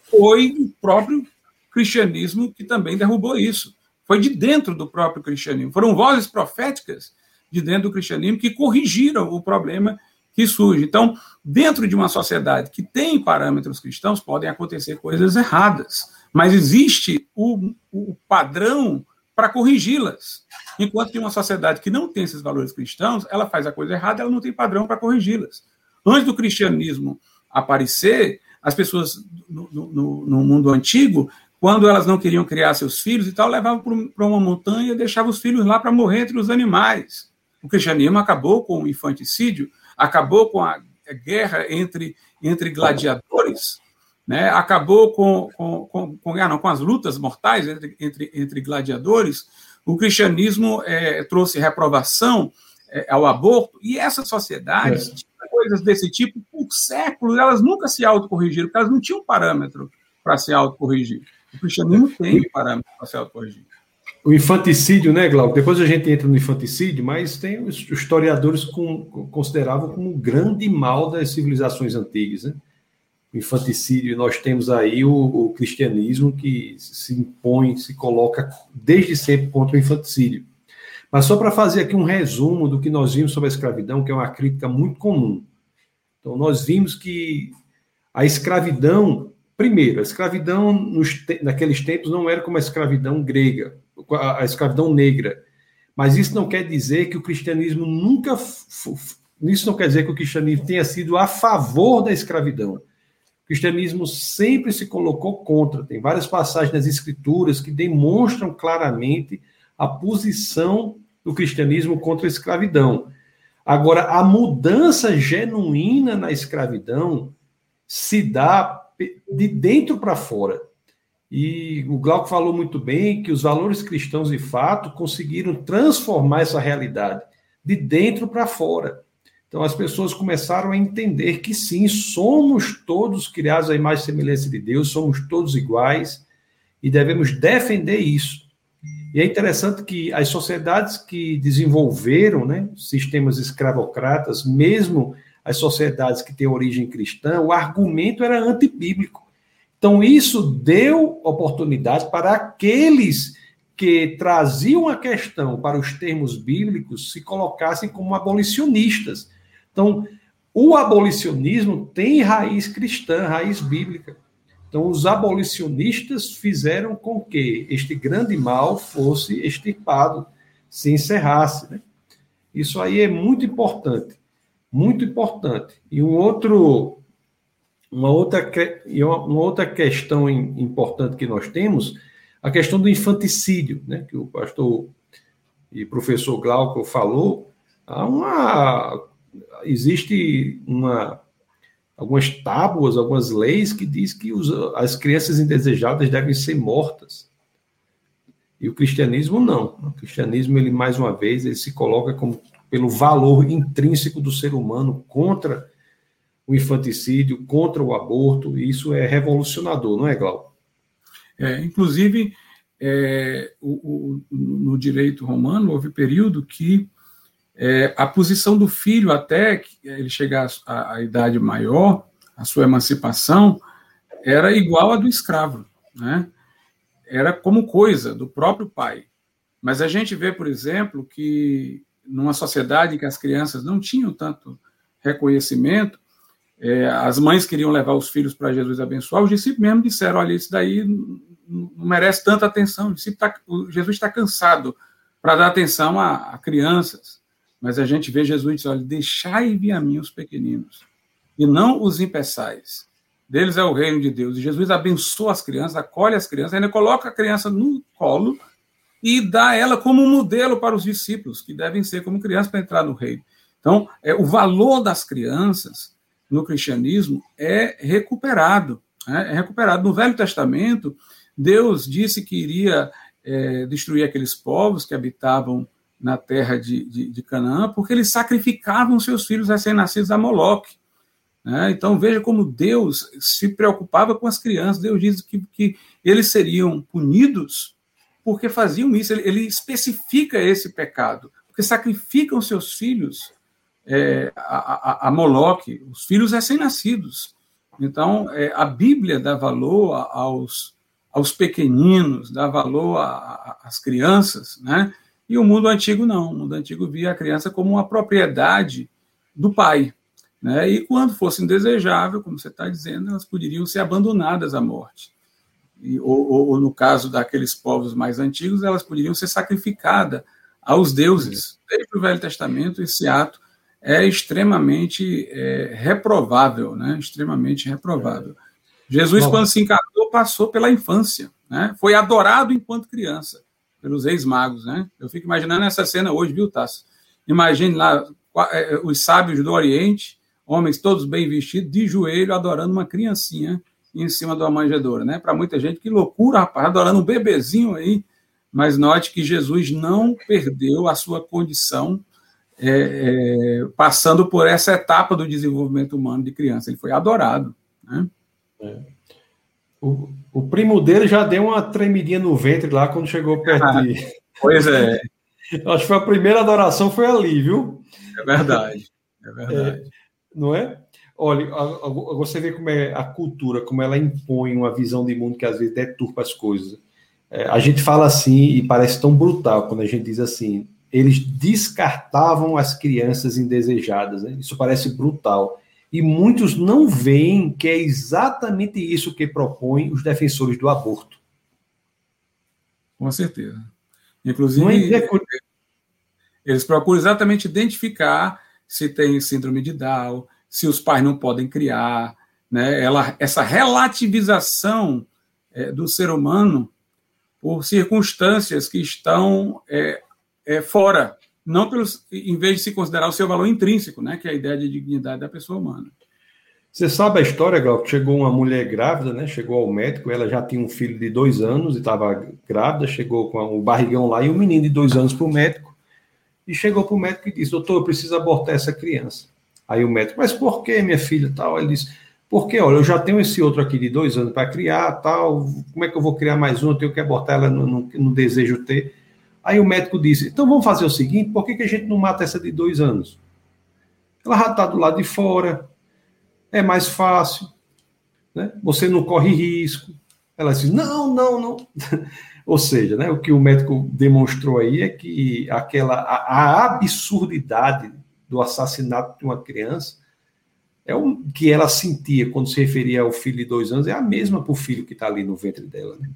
foi o próprio cristianismo que também derrubou isso. Foi de dentro do próprio cristianismo. Foram vozes proféticas de dentro do cristianismo que corrigiram o problema que surge. Então, dentro de uma sociedade que tem parâmetros cristãos, podem acontecer coisas erradas, mas existe o, o padrão para corrigi-las. Enquanto que uma sociedade que não tem esses valores cristãos, ela faz a coisa errada, ela não tem padrão para corrigi-las. Antes do cristianismo aparecer, as pessoas no, no, no, mundo antigo, quando elas não queriam criar seus filhos e tal, levavam para uma montanha e deixavam os filhos lá para morrer entre os animais. O cristianismo acabou com o infanticídio, acabou com a guerra entre, entre gladiadores, né? acabou com, com, com, com, ah, não, com as lutas mortais entre, entre, entre gladiadores, o cristianismo é, trouxe reprovação é, ao aborto, e essas sociedades, é. coisas desse tipo, por séculos, elas nunca se autocorrigiram, porque elas não tinham parâmetro para se autocorrigir. O cristianismo tem parâmetro para se autocorrigir. O infanticídio, né, Glauco? Depois a gente entra no infanticídio, mas tem os historiadores com, consideravam como um grande mal das civilizações antigas, né? O infanticídio, nós temos aí o, o cristianismo que se impõe, se coloca desde sempre contra o infanticídio. Mas só para fazer aqui um resumo do que nós vimos sobre a escravidão, que é uma crítica muito comum. Então, nós vimos que a escravidão, primeiro, a escravidão nos, naqueles tempos não era como a escravidão grega, a, escravidão negra. Mas isso não quer dizer que o cristianismo nunca. Isso não quer dizer que o cristianismo tenha sido a favor da escravidão. O cristianismo sempre se colocou contra. Tem várias passagens nas escrituras que demonstram claramente a posição do cristianismo contra a escravidão. Agora, a mudança genuína na escravidão se dá de dentro para fora. E o Glauco falou muito bem que os valores cristãos, de fato, conseguiram transformar essa realidade de dentro para fora. Então as pessoas começaram a entender que sim, somos todos criados à imagem e semelhança de Deus, somos todos iguais e devemos defender isso. E é interessante que as sociedades que desenvolveram né, sistemas escravocratas, mesmo as sociedades que têm origem cristã, o argumento era antibíblico. Então, isso deu oportunidade para aqueles que traziam a questão para os termos bíblicos se colocassem como abolicionistas. Então, o abolicionismo tem raiz cristã, raiz bíblica. Então, os abolicionistas fizeram com que este grande mal fosse extirpado, se encerrasse. Né? Isso aí é muito importante, muito importante. E um outro uma outra, uma outra questão importante que nós temos, a questão do infanticídio, né, que o pastor e professor Glauco falou, há uma existe uma algumas tábuas, algumas leis que diz que os, as crianças indesejadas devem ser mortas. E o cristianismo não. O cristianismo, ele mais uma vez, ele se coloca como pelo valor intrínseco do ser humano contra o infanticídio, contra o aborto, e isso é revolucionador, não é, Glauco? É, inclusive, é, o, o, no direito romano, houve período que é, a posição do filho, até ele chegar à, à, idade maior, a sua emancipação, era igual à do escravo, né? Era como coisa do próprio pai. Mas a gente vê, por exemplo, que numa sociedade em que as crianças não tinham tanto reconhecimento, é, as mães queriam levar os filhos para Jesus abençoar, os discípulos mesmo disseram: olha, isso daí não merece tanta atenção. O tá, Jesus está cansado para dar atenção a, a crianças. Mas a gente vê Jesus dizer: olha, deixai vir a mim os pequeninos, e não os impeçais. Deles é o reino de Deus. E Jesus abençoa as crianças, acolhe as crianças, ainda coloca a criança no colo e dá ela como um modelo para os discípulos, que devem ser como crianças para entrar no reino. Então, é, o valor das crianças no cristianismo é recuperado. Né? É recuperado. No Velho Testamento, Deus disse que iria é, destruir aqueles povos que habitavam na terra de, de, de Canaã, porque eles sacrificavam seus filhos recém-nascidos a Moloque. Né? Então veja como Deus se preocupava com as crianças. Deus diz que, que eles seriam punidos porque faziam isso. Ele, ele especifica esse pecado, porque sacrificam seus filhos é, a, a, a, Moloque, os filhos recém-nascidos. Então é, a Bíblia dá valor aos, aos pequeninos, dá valor às crianças, né? E o mundo antigo não. O mundo antigo via a criança como uma propriedade do pai. Né? E quando fosse indesejável, como você está dizendo, elas poderiam ser abandonadas à morte. E, ou, ou, ou, no caso daqueles povos mais antigos, elas poderiam ser sacrificadas aos deuses. Desde o Velho Testamento, esse ato é extremamente é, reprovável, né? extremamente reprovável. Jesus, Bom, quando se encarnou, passou pela infância, né? foi adorado enquanto criança pelos ex-magos, né? Eu fico imaginando essa cena hoje, viu, Tasso? Imagine lá é, os sábios do Oriente, homens todos bem vestidos, de joelho, adorando uma criancinha em cima de uma manjedoura, né? Para muita gente, que loucura, rapaz, adorando um bebezinho aí. Mas note que Jesus não perdeu a sua condição é, é, passando por essa etapa do desenvolvimento humano de criança. Ele foi adorado, né? É. O, o primo dele já deu uma tremidinha no ventre lá quando chegou perto ah, de. Pois é. <laughs> Acho que foi a primeira adoração foi ali, viu? É verdade. É verdade. É, não é? Olha, você vê como é a cultura, como ela impõe uma visão de mundo que às vezes deturpa as coisas. É, a gente fala assim e parece tão brutal quando a gente diz assim: eles descartavam as crianças indesejadas. Né? Isso parece brutal e muitos não veem que é exatamente isso que propõem os defensores do aborto. Com certeza. Inclusive, é... eles procuram exatamente identificar se tem síndrome de Down, se os pais não podem criar, né? Ela, essa relativização é, do ser humano por circunstâncias que estão é, é, fora não pelos, em vez de se considerar o seu valor intrínseco, né, que é a ideia de dignidade da pessoa humana. Você sabe a história, Glauco? Chegou uma mulher grávida, né? Chegou ao médico, ela já tinha um filho de dois anos e estava grávida, chegou com o barrigão lá e um menino de dois anos para o médico. E chegou para o médico e disse: Doutor, eu preciso abortar essa criança. Aí o médico, mas por que, minha filha? Tal. Ele disse: Porque, olha, eu já tenho esse outro aqui de dois anos para criar, tal. Como é que eu vou criar mais um? Eu tenho que abortar ela, não, não, não desejo ter. Aí o médico disse: então vamos fazer o seguinte, por que, que a gente não mata essa de dois anos? Ela já está do lado de fora, é mais fácil, né? você não corre risco. Ela disse: não, não, não. <laughs> Ou seja, né, o que o médico demonstrou aí é que aquela a, a absurdidade do assassinato de uma criança é o que ela sentia quando se referia ao filho de dois anos, é a mesma para o filho que está ali no ventre dela. Né?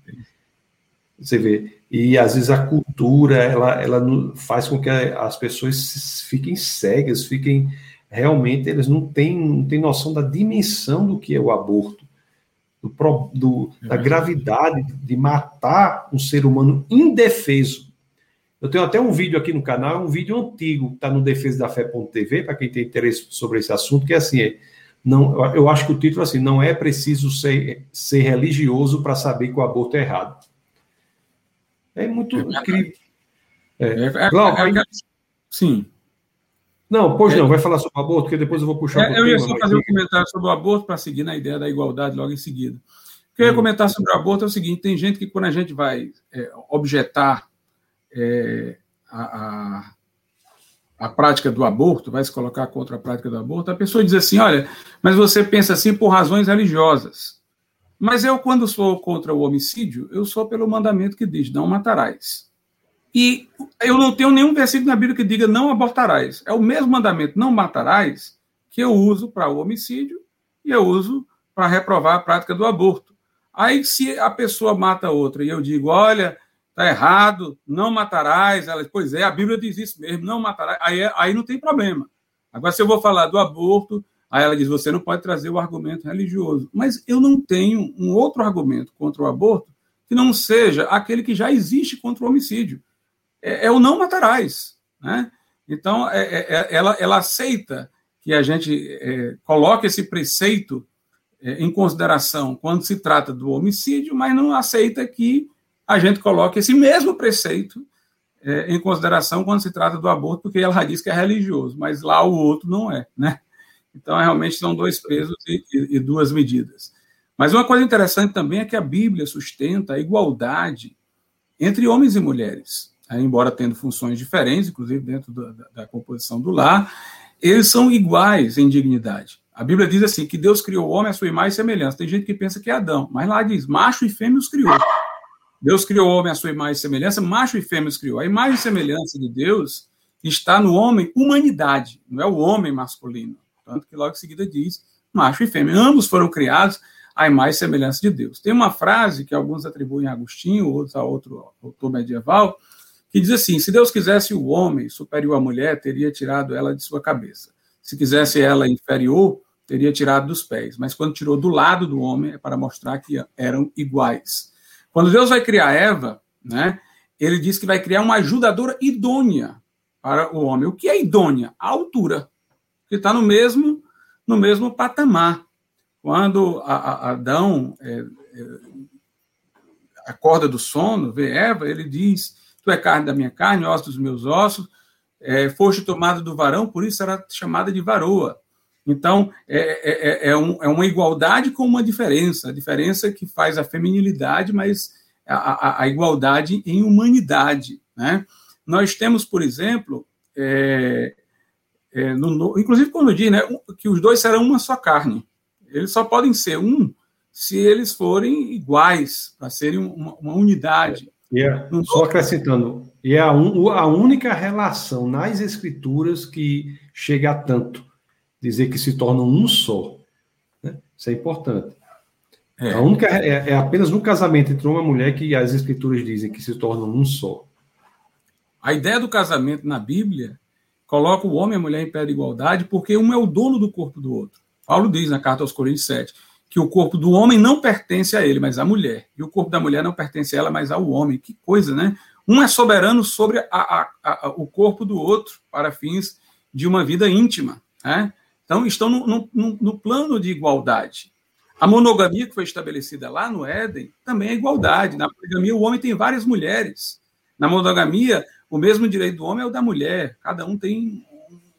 Você vê. E às vezes a cultura ela, ela faz com que as pessoas fiquem cegas, fiquem realmente, eles não têm, não têm noção da dimensão do que é o aborto. do, do, da gravidade de matar um ser humano indefeso. Eu tenho até um vídeo aqui no canal, um vídeo antigo, que está no defesa da fé.tv, para quem tem interesse sobre esse assunto, que é assim, é, não, eu acho que o título é assim, não é preciso ser, ser religioso para saber que o aborto é errado. É muito é incrível. É. É, é, é, sim. Não, pois não, vai falar sobre o aborto, porque depois eu vou puxar. eu ia só fazer um comentário sobre o aborto para seguir na ideia da igualdade logo em seguida. O que eu ia hum. comentar sobre o aborto é o seguinte: tem gente que, quando a gente vai objetar a, a a prática do aborto, vai se colocar contra a prática do aborto, a pessoa diz assim: olha, mas você pensa assim por razões religiosas. Mas eu, quando sou contra o homicídio, eu sou pelo mandamento que diz: não matarás. E eu não tenho nenhum versículo na Bíblia que diga não abortarás. É o mesmo mandamento, não matarás, que eu uso para o homicídio e eu uso para reprovar a prática do aborto. Aí, se a pessoa mata outra e eu digo: olha Está errado, não matarás. Ela, pois é, a Bíblia diz isso mesmo, não matarás. Aí, é, aí não tem problema. Agora, se eu vou falar do aborto, aí ela diz: você não pode trazer o argumento religioso. Mas eu não tenho um outro argumento contra o aborto que não seja aquele que já existe contra o homicídio. É, é o não matarás. Né? Então, é, é, é ela, ela aceita que a gente é, coloque esse preceito em consideração quando se trata do homicídio, mas não aceita que a gente coloca esse mesmo preceito é, em consideração quando se trata do aborto, porque ela diz que é religioso, mas lá o outro não é, né? Então, realmente são dois pesos e, e, e duas medidas. Mas uma coisa interessante também é que a Bíblia sustenta a igualdade entre homens e mulheres, embora tendo funções diferentes, inclusive dentro da, da, da composição do lar, eles são iguais em dignidade. A Bíblia diz assim que Deus criou o homem à sua imagem e semelhança. Tem gente que pensa que é Adão, mas lá diz macho e fêmea os criou. Deus criou o homem à sua imagem e semelhança, macho e fêmea os criou. A imagem e semelhança de Deus está no homem humanidade, não é o homem masculino. Tanto que logo em seguida diz macho e fêmea. Ambos foram criados à imagem e semelhança de Deus. Tem uma frase que alguns atribuem a Agostinho, outros a outro autor medieval, que diz assim: se Deus quisesse o homem superior à mulher, teria tirado ela de sua cabeça. Se quisesse ela inferior, teria tirado dos pés. Mas quando tirou do lado do homem, é para mostrar que eram iguais. Quando Deus vai criar Eva, né, ele diz que vai criar uma ajudadora idônea para o homem. O que é idônea? A altura, que está no mesmo, no mesmo patamar. Quando a, a Adão é, é, acorda do sono, vê Eva, ele diz: Tu é carne da minha carne, ossos dos meus ossos, é, foste tomada do varão, por isso era chamada de varoa. Então, é, é, é, um, é, uma igualdade com uma diferença. A diferença que faz a feminilidade, mas a, a, a igualdade em humanidade. Né? Nós temos, por exemplo, é, é, no, inclusive quando diz né, que os dois serão uma só carne. Eles só podem ser um se eles forem iguais, para serem uma, uma unidade. É, só acrescentando, e é a, un, a única relação nas escrituras que chega a tanto dizer que se tornam um só. Né? Isso é importante. É. A única, é, é, apenas no casamento entre uma mulher que as escrituras dizem que se tornam um só. A ideia do casamento na Bíblia coloca o homem e a mulher em pé de igualdade porque um é o dono do corpo do outro. Paulo diz na carta aos Coríntios 7 que o corpo do homem não pertence a ele, mas à mulher. E o corpo da mulher não pertence a ela, mas ao homem. Que coisa, né? Um é soberano sobre a, a, a, o corpo do outro para fins de uma vida íntima. Né? Então, estão no, no, no plano de igualdade. A monogamia que foi estabelecida lá no Éden também é igualdade. Na monogamia, o homem tem várias mulheres. Na monogamia, o mesmo direito do homem é o da mulher. Cada um tem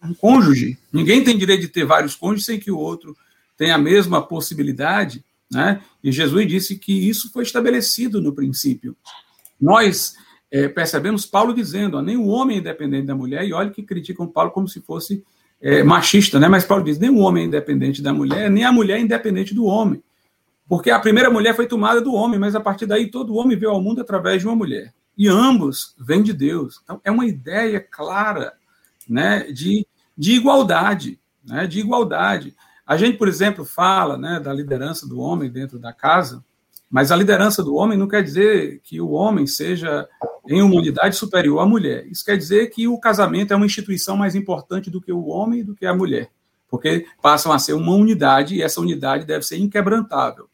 um cônjuge. Ninguém tem direito de ter vários cônjuges sem que o outro tenha a mesma possibilidade. Né? E Jesus disse que isso foi estabelecido no princípio. Nós é, percebemos Paulo dizendo: ó, nem o homem é independente da mulher, e olha que criticam Paulo como se fosse é, machista, né? Mas Paulo diz: nem o homem é independente da mulher, nem a mulher é independente do homem. Porque a primeira mulher foi tomada do homem, mas a partir daí todo homem veio ao mundo através de uma mulher. E ambos vêm de Deus. Então é uma ideia clara né, de, de igualdade. Né, de igualdade. A gente, por exemplo, fala né, da liderança do homem dentro da casa, mas a liderança do homem não quer dizer que o homem seja em uma unidade superior à mulher. Isso quer dizer que o casamento é uma instituição mais importante do que o homem e do que a mulher, porque passam a ser uma unidade e essa unidade deve ser inquebrantável.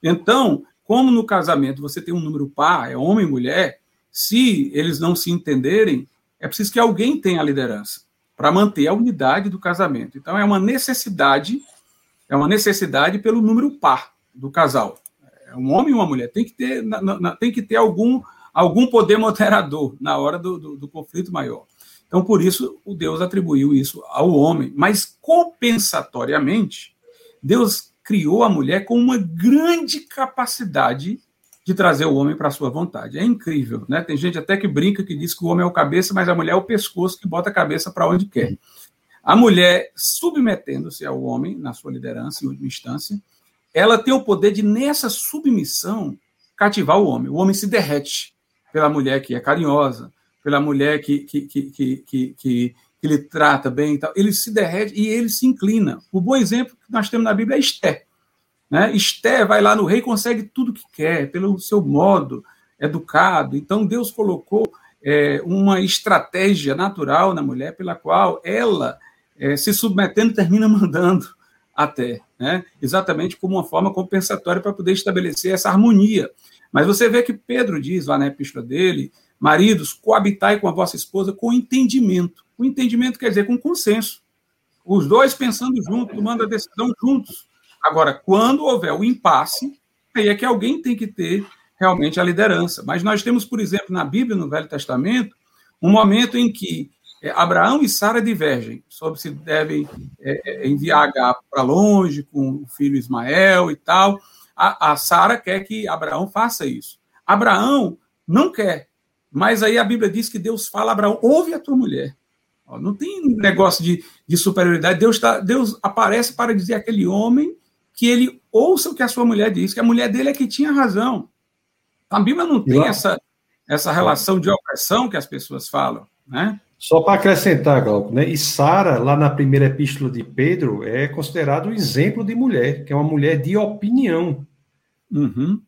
Então, como no casamento você tem um número par, é homem e mulher, se eles não se entenderem, é preciso que alguém tenha a liderança para manter a unidade do casamento. Então, é uma necessidade, é uma necessidade pelo número par do casal. É um homem e uma mulher. Tem que ter, na, na, tem que ter algum, algum poder moderador na hora do, do, do conflito maior. Então, por isso, o Deus atribuiu isso ao homem. Mas, compensatoriamente, Deus criou a mulher com uma grande capacidade de trazer o homem para a sua vontade. É incrível, né? Tem gente até que brinca que diz que o homem é o cabeça, mas a mulher é o pescoço que bota a cabeça para onde quer. A mulher, submetendo-se ao homem na sua liderança, em última instância, ela tem o poder de, nessa submissão, cativar o homem. O homem se derrete pela mulher que é carinhosa, pela mulher que, que, que, que, que, que, lhe trata bem e tal, ele se derrete e ele se inclina. O bom exemplo que nós temos na Bíblia é Esté. Né? Esté vai lá no rei consegue tudo que quer, pelo seu modo educado. Então, Deus colocou é, uma estratégia natural na mulher pela qual ela, é, se submetendo, termina <laughs> mandando até. Né? Exatamente como uma forma compensatória para poder estabelecer essa harmonia. Mas você vê que Pedro diz lá na epístola dele Maridos, coabitai com a vossa esposa com entendimento. O entendimento quer dizer com consenso. Os dois pensando juntos, tomando a decisão juntos. Agora, quando houver o impasse, aí é que alguém tem que ter realmente a liderança. Mas nós temos, por exemplo, na Bíblia, no Velho Testamento, um momento em que é, Abraão e Sara divergem sobre se devem é, é enviar H para longe com o filho Ismael e tal. A, a Sara quer que Abraão faça isso. Abraão não quer. Mas aí a Bíblia diz que Deus fala a Abraão, ouve a tua mulher. Não tem negócio de, de superioridade. Deus, tá, Deus aparece para dizer àquele homem que ele ouça o que a sua mulher diz, que a mulher dele é que tinha razão. A Bíblia não tem essa, essa relação de opressão que as pessoas falam, né? Só para acrescentar, Glauco, né? E Sara, lá na primeira epístola de Pedro, é considerado um exemplo de mulher, que é uma mulher de opinião. Uhum.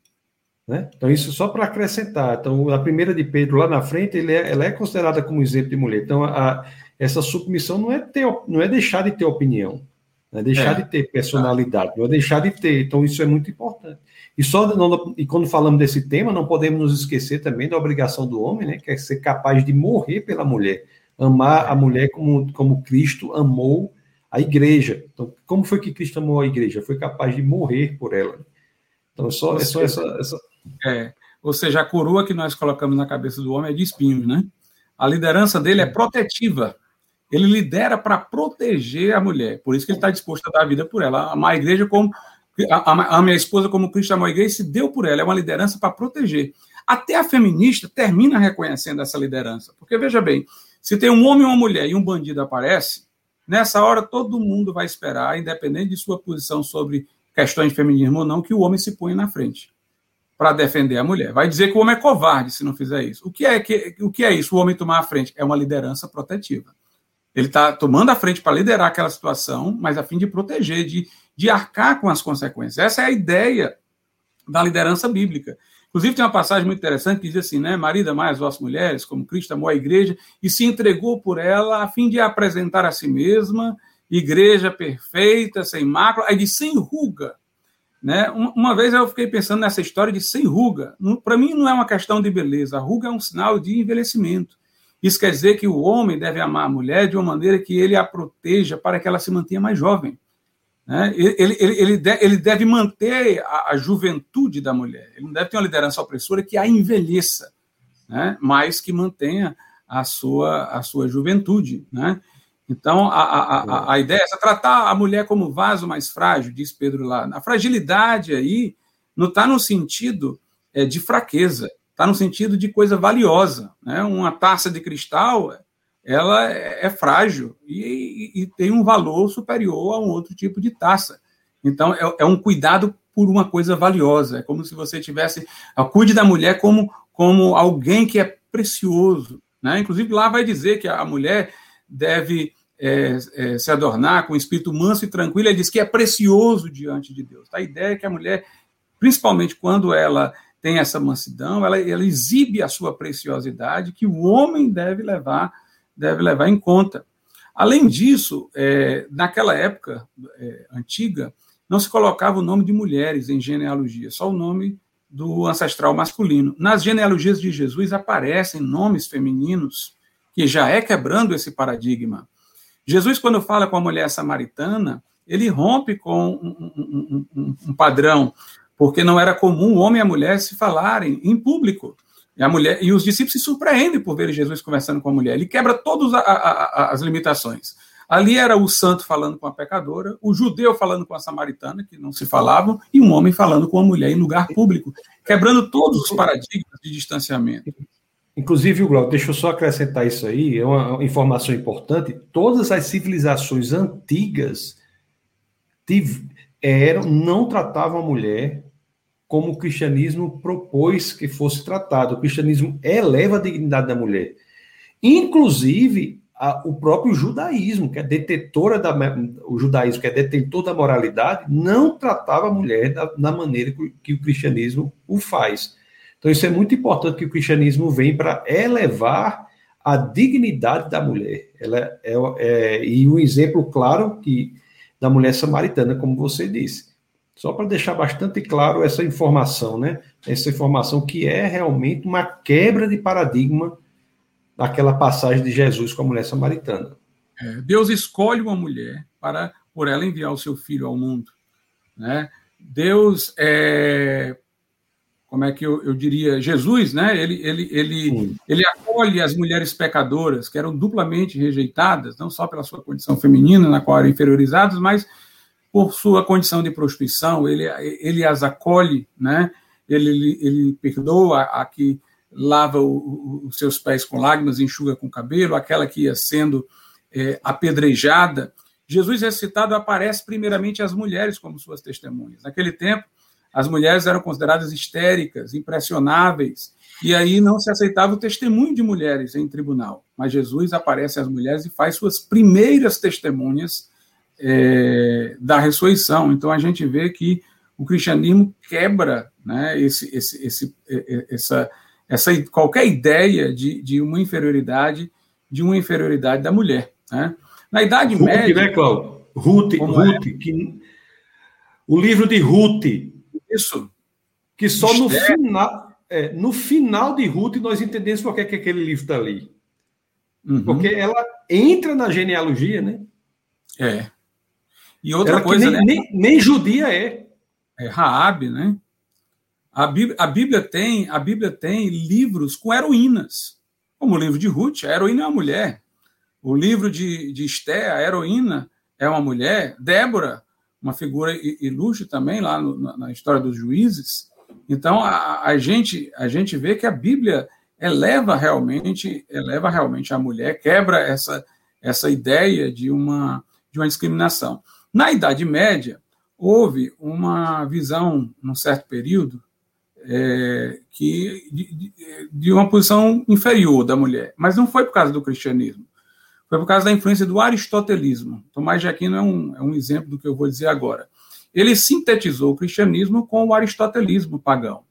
Né? Então, isso só para acrescentar. Então, a primeira de Pedro lá na frente, ele é, ela é considerada como exemplo de mulher. Então, a, essa submissão não é, ter, não é deixar de ter opinião, não é deixar é. de ter personalidade, é deixar de ter. Então, isso é muito importante. E, só, não, e quando falamos desse tema, não podemos nos esquecer também da obrigação do homem, né, que é ser capaz de morrer pela mulher, amar a mulher como, como Cristo amou a igreja. Então, como foi que Cristo amou a igreja? Foi capaz de morrer por ela. Então, só, é só essa, essa é, ou seja, a coroa que nós colocamos na cabeça do homem é de espinhos, né? A liderança dele é protetiva. Ele lidera para proteger a mulher. Por isso que ele está disposto a dar a vida por ela. Amar a igreja como. A, a minha esposa, como Cristo amou a igreja, se deu por ela. É uma liderança para proteger. Até a feminista termina reconhecendo essa liderança. Porque, veja bem, se tem um homem uma mulher e um bandido aparece, nessa hora todo mundo vai esperar, independente de sua posição sobre questões de feminismo ou não, que o homem se ponha na frente para defender a mulher. Vai dizer que o homem é covarde se não fizer isso. O que é, que, o que é isso? O homem tomar a frente? É uma liderança protetiva. Ele está tomando a frente para liderar aquela situação, mas a fim de proteger, de, de arcar com as consequências. Essa é a ideia da liderança bíblica. Inclusive, tem uma passagem muito interessante que diz assim, né? Marido, amai as vossas mulheres, como Cristo amou a igreja, e se entregou por ela a fim de apresentar a si mesma, igreja perfeita, sem mácula, aí de sem ruga, né? Uma vez eu fiquei pensando nessa história de sem ruga. Para mim, não é uma questão de beleza. A ruga é um sinal de envelhecimento. Isso quer dizer que o homem deve amar a mulher de uma maneira que ele a proteja para que ela se mantenha mais jovem. Né? Ele, ele, ele, ele deve manter a, a, juventude da mulher. Ele não deve ter uma liderança opressora que a envelheça, né? mas que mantenha a sua, a sua juventude. Né? Então, a, a, a, ideia é tratar a mulher como vaso mais frágil, diz Pedro lá. A fragilidade aí não está no sentido é, de fraqueza, está no sentido de coisa valiosa. Né? Uma taça de cristal, ela é, é frágil e, e, e, tem um valor superior a um outro tipo de taça. Então, é, é um cuidado por uma coisa valiosa. É como se você tivesse... Cuide da mulher como, como alguém que é precioso. Né? Inclusive, lá vai dizer que a mulher deve é, é, se adornar com um espírito manso e tranquilo. Ele diz que é precioso diante de Deus. A ideia é que a mulher, principalmente quando ela tem essa mansidão, ela, ela exibe a sua preciosidade que o homem deve levar, deve levar em conta. Além disso, é, naquela época é, antiga, não se colocava o nome de mulheres em genealogia, só o nome do ancestral masculino. Nas genealogias de Jesus aparecem nomes femininos, que já é quebrando esse paradigma. Jesus, quando fala com a mulher samaritana, ele rompe com um, um, um, um padrão, porque não era comum o homem e a mulher se falarem em público. E, a mulher, e os discípulos se surpreendem por ver Jesus conversando com a mulher. Ele quebra todas as limitações. Ali era o santo falando com a pecadora, o judeu falando com a samaritana, que não se falavam, e um homem falando com a mulher em lugar público, quebrando todos os paradigmas de distanciamento. Inclusive, Glauco, deixa eu só acrescentar isso aí, é uma informação importante. Todas as civilizações antigas eram, não tratavam a mulher como o cristianismo propôs que fosse tratado. O cristianismo eleva a dignidade da mulher. Inclusive, a, o próprio judaísmo, que é detetora da o judaísmo que é detentor da moralidade, não tratava a mulher da, da maneira que, que, o cristianismo o faz. Então isso é muito importante que o cristianismo vem para elevar a dignidade da mulher. Ela é, é, e um exemplo claro que da mulher samaritana, como você disse. Só para deixar bastante claro essa informação, né? Essa informação que é realmente uma quebra de paradigma daquela passagem de Jesus com a mulher samaritana. É, Deus escolhe uma mulher para por ela enviar o seu filho ao mundo, né? Deus é, como é que eu, eu, diria, Jesus, né? Ele, ele, ele, ele acolhe as mulheres pecadoras que eram duplamente rejeitadas, não só pela sua condição feminina, na qual eram inferiorizadas, mas por sua condição de prostituição. Ele, ele as acolhe, né? Ele, ele, perdoa a que lava o, os seus pés com lágrimas, enxuga com cabelo, aquela que ia sendo é, apedrejada. Jesus ressuscitado aparece primeiramente às mulheres como suas testemunhas. Naquele tempo, as mulheres eram consideradas histéricas, impressionáveis, e aí não se aceitava o testemunho de mulheres em tribunal. Mas Jesus aparece às mulheres e faz suas primeiras testemunhas é, da ressurreição. Então a gente vê que o cristianismo quebra né, esse, esse, esse, essa, essa qualquer ideia de, de uma inferioridade de uma inferioridade da mulher. Né? Na Idade Ruth, Média. Né, Cláudio? Ruth, Ruth é? que, o livro de Ruth. Isso. Que só no final, é, no final de Ruth nós entendemos por que, é que aquele livro está ali. Uhum. Porque ela entra na genealogia, né? É. E outra ela coisa. Nem, né? nem, nem judia é. É Raab, né? A Bíblia, a Bíblia, tem, a Bíblia tem livros com heroínas, como o livro de Ruth, a heroína é uma mulher. O livro de, de Esté, a heroína é uma mulher. Débora, uma figura ilustre também lá no, na história dos juízes. Então a, a, gente a gente vê que a Bíblia eleva realmente eleva realmente a mulher, quebra essa essa ideia de uma de uma discriminação. Na Idade Média houve uma visão num certo período é, que de, de, uma posição inferior da mulher, mas não foi por causa do cristianismo, foi por causa da influência do aristotelismo. Tomás de Aquino é um, é um exemplo do que eu vou dizer agora. Ele sintetizou o cristianismo com o aristotelismo pagão.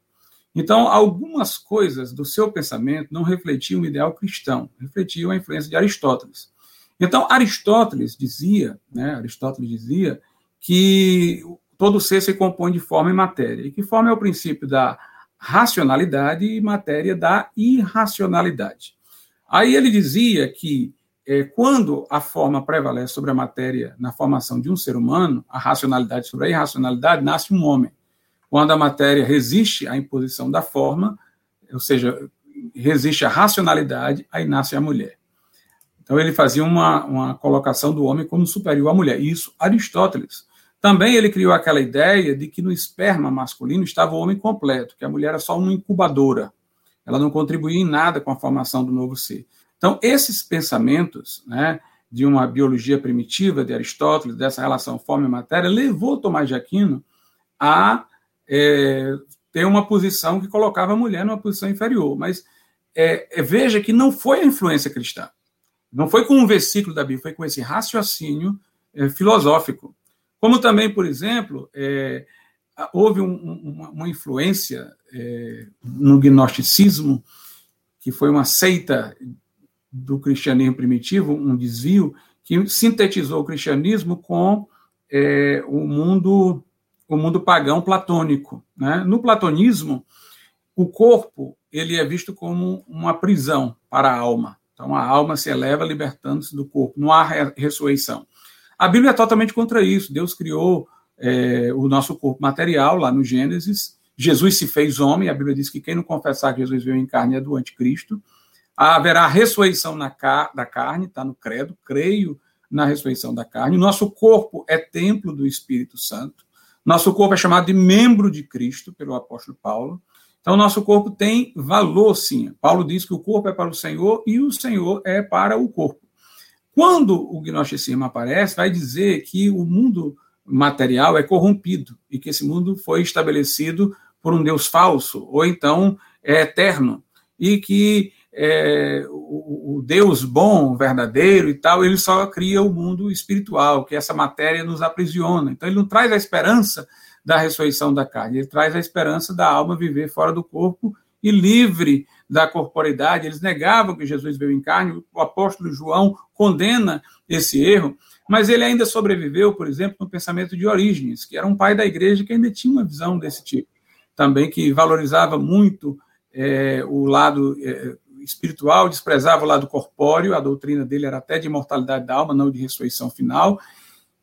Então, algumas coisas do seu pensamento não refletiam o ideal cristão, refletiam a influência de Aristóteles. Então, Aristóteles dizia, né, Aristóteles dizia que todo ser se compõe de forma e matéria. E que forma é o princípio da racionalidade e matéria da irracionalidade. Aí ele dizia que é, quando a forma prevalece sobre a matéria na formação de um ser humano, a racionalidade sobre a irracionalidade, nasce um homem. Quando a matéria resiste à imposição da forma, ou seja, resiste à racionalidade, aí nasce a mulher. Então ele fazia uma, uma colocação do homem como superior à mulher. Isso Aristóteles. Também ele criou aquela ideia de que no esperma masculino estava o homem completo, que a mulher era só uma incubadora. Ela não contribuía em nada com a formação do novo ser. Então, esses pensamentos né, de uma biologia primitiva de Aristóteles, dessa relação forma e matéria, levou Tomás de Aquino a é, ter uma posição que colocava a mulher numa posição inferior. Mas é, é, veja que não foi a influência cristã. Não foi com um versículo da Bíblia, foi com esse raciocínio é, filosófico. Como também, por exemplo, é, houve um, uma, uma, influência é, no gnosticismo, que foi uma seita do cristianismo primitivo, um desvio, que sintetizou o cristianismo com é, o mundo o mundo pagão platônico. Né? No platonismo, o corpo ele é visto como uma prisão para a alma. Então a alma se eleva libertando-se do corpo. Não há ressurreição. A Bíblia é totalmente contra isso. Deus criou é, o nosso corpo material lá no Gênesis. Jesus se fez homem. A Bíblia diz que quem não confessar que Jesus veio em carne é do anticristo. Haverá ressurreição na car da carne, está no credo. Creio na ressurreição da carne. Nosso corpo é templo do Espírito Santo. Nosso corpo é chamado de membro de Cristo pelo apóstolo Paulo. Então, nosso corpo tem valor, sim. Paulo diz que o corpo é para o Senhor e o Senhor é para o corpo. Quando o gnosticismo aparece, vai dizer que o mundo material é corrompido e que esse mundo foi estabelecido por um Deus falso, ou então é eterno, e que é, o, o, Deus bom, verdadeiro e tal, ele só cria o mundo espiritual, que essa matéria nos aprisiona. Então, ele não traz a esperança da ressurreição da carne, ele traz a esperança da alma viver fora do corpo e livre da corporidade. Eles negavam que Jesus veio em carne, o apóstolo João condena esse erro, mas ele ainda sobreviveu, por exemplo, no pensamento de Orígenes, que era um pai da igreja que ainda tinha uma visão desse tipo, também que valorizava muito é, o lado é, espiritual, desprezava o lado corpóreo, a doutrina dele era até de imortalidade da alma, não de ressurreição final,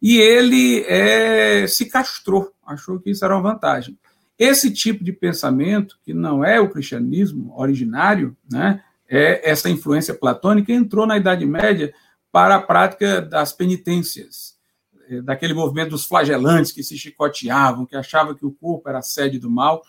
e ele é, se castrou, achou que isso era uma vantagem. Esse tipo de pensamento, que não é o cristianismo originário, né, é essa influência platônica, entrou na Idade Média para a prática das penitências, é, daquele movimento dos flagelantes que se chicoteavam, que achavam que o corpo era a sede do mal.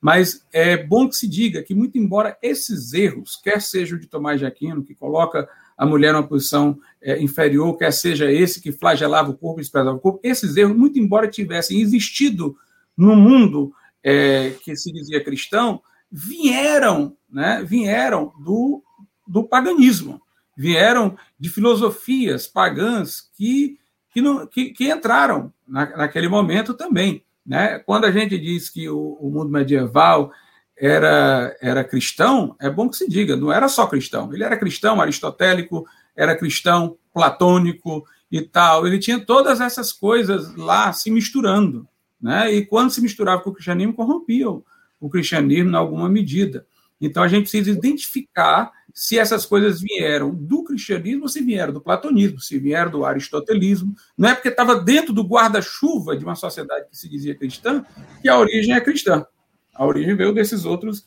Mas é bom que se diga que, muito embora esses erros, quer seja o de Tomás de Aquino, que coloca a mulher numa posição é, inferior, quer seja esse que flagelava o corpo e desprezava o corpo, esses erros, muito embora tivessem existido no mundo é, que se dizia cristão, vieram, né, vieram do, do paganismo, vieram de filosofias pagãs que, que, não, que, que entraram na, naquele momento também. Né? Quando a gente diz que o, o, mundo medieval era, era cristão, é bom que se diga, não era só cristão. Ele era cristão aristotélico, era cristão platônico e tal. Ele tinha todas essas coisas lá se misturando. Né? E quando se misturava com o cristianismo, corrompiam o cristianismo em alguma medida. Então a gente precisa identificar se essas coisas vieram do cristianismo se vieram do platonismo, se vieram do aristotelismo. Não é porque estava dentro do guarda-chuva de uma sociedade que se dizia cristã que a origem é cristã. A origem veio desses outros,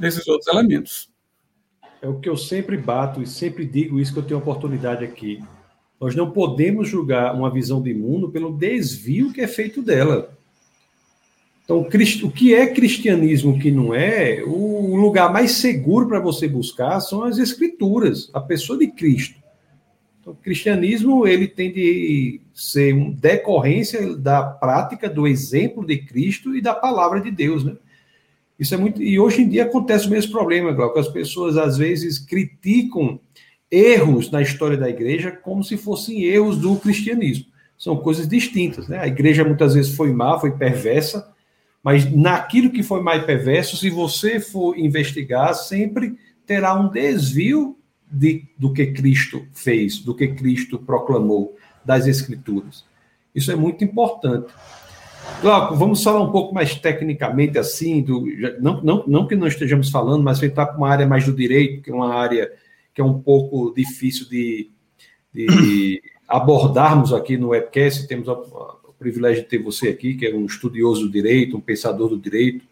desses outros elementos. É o que eu sempre bato e sempre digo isso que eu tenho oportunidade aqui. Nós não podemos julgar uma visão de mundo pelo desvio que é feito dela. Então, o que é cristianismo, o que não é, o lugar mais seguro para você buscar são as escrituras, a pessoa de Cristo. Então, o cristianismo ele tem de ser uma decorrência da prática do exemplo de Cristo e da palavra de Deus, né? Isso é muito e hoje em dia acontece o mesmo problema, Glauco, as pessoas às vezes criticam erros na história da igreja como se fossem erros do cristianismo. São coisas distintas, né? A igreja muitas vezes foi má, foi perversa, mas naquilo que foi mais perverso, se você for investigar, sempre terá um desvio de, do que Cristo fez, do que Cristo proclamou das Escrituras. Isso é muito importante. Glauco, vamos falar um pouco mais tecnicamente assim, do, não, não, não que não estejamos falando, mas entrar para uma área mais do direito, que é uma área que é um pouco difícil de, de <coughs> abordarmos aqui no webcast. Temos privilégio de ter você aqui, que é um estudioso do direito, um pensador do direito.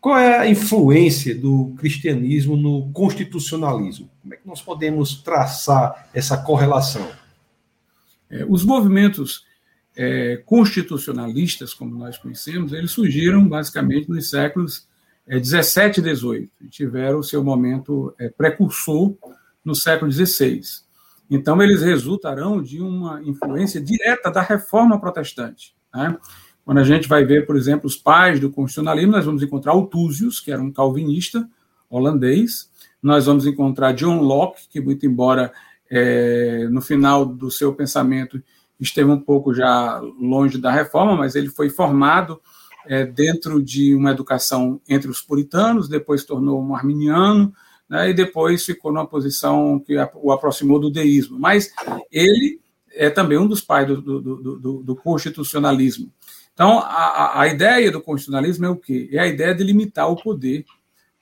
Qual é a influência do cristianismo no constitucionalismo? Como é que nós podemos traçar essa correlação? É, os movimentos é, constitucionalistas, como nós conhecemos, eles surgiram basicamente nos séculos é, 17 e 18 e tiveram o seu momento é, precursor no século 16. Então, eles resultarão de uma influência direta da reforma protestante. Né? Quando a gente vai ver, por exemplo, os pais do constitucionalismo, nós vamos encontrar Altúzios, que era um calvinista holandês, nós vamos encontrar John Locke, que, muito embora é, no final do seu pensamento esteve um pouco já longe da reforma, mas ele foi formado é, dentro de uma educação entre os puritanos, depois tornou um arminiano, né, e depois ficou numa posição que o aproximou do deísmo. Mas ele é também um dos pais do, do, do, do constitucionalismo. Então, a, a, ideia do constitucionalismo é o quê? É a ideia de limitar o poder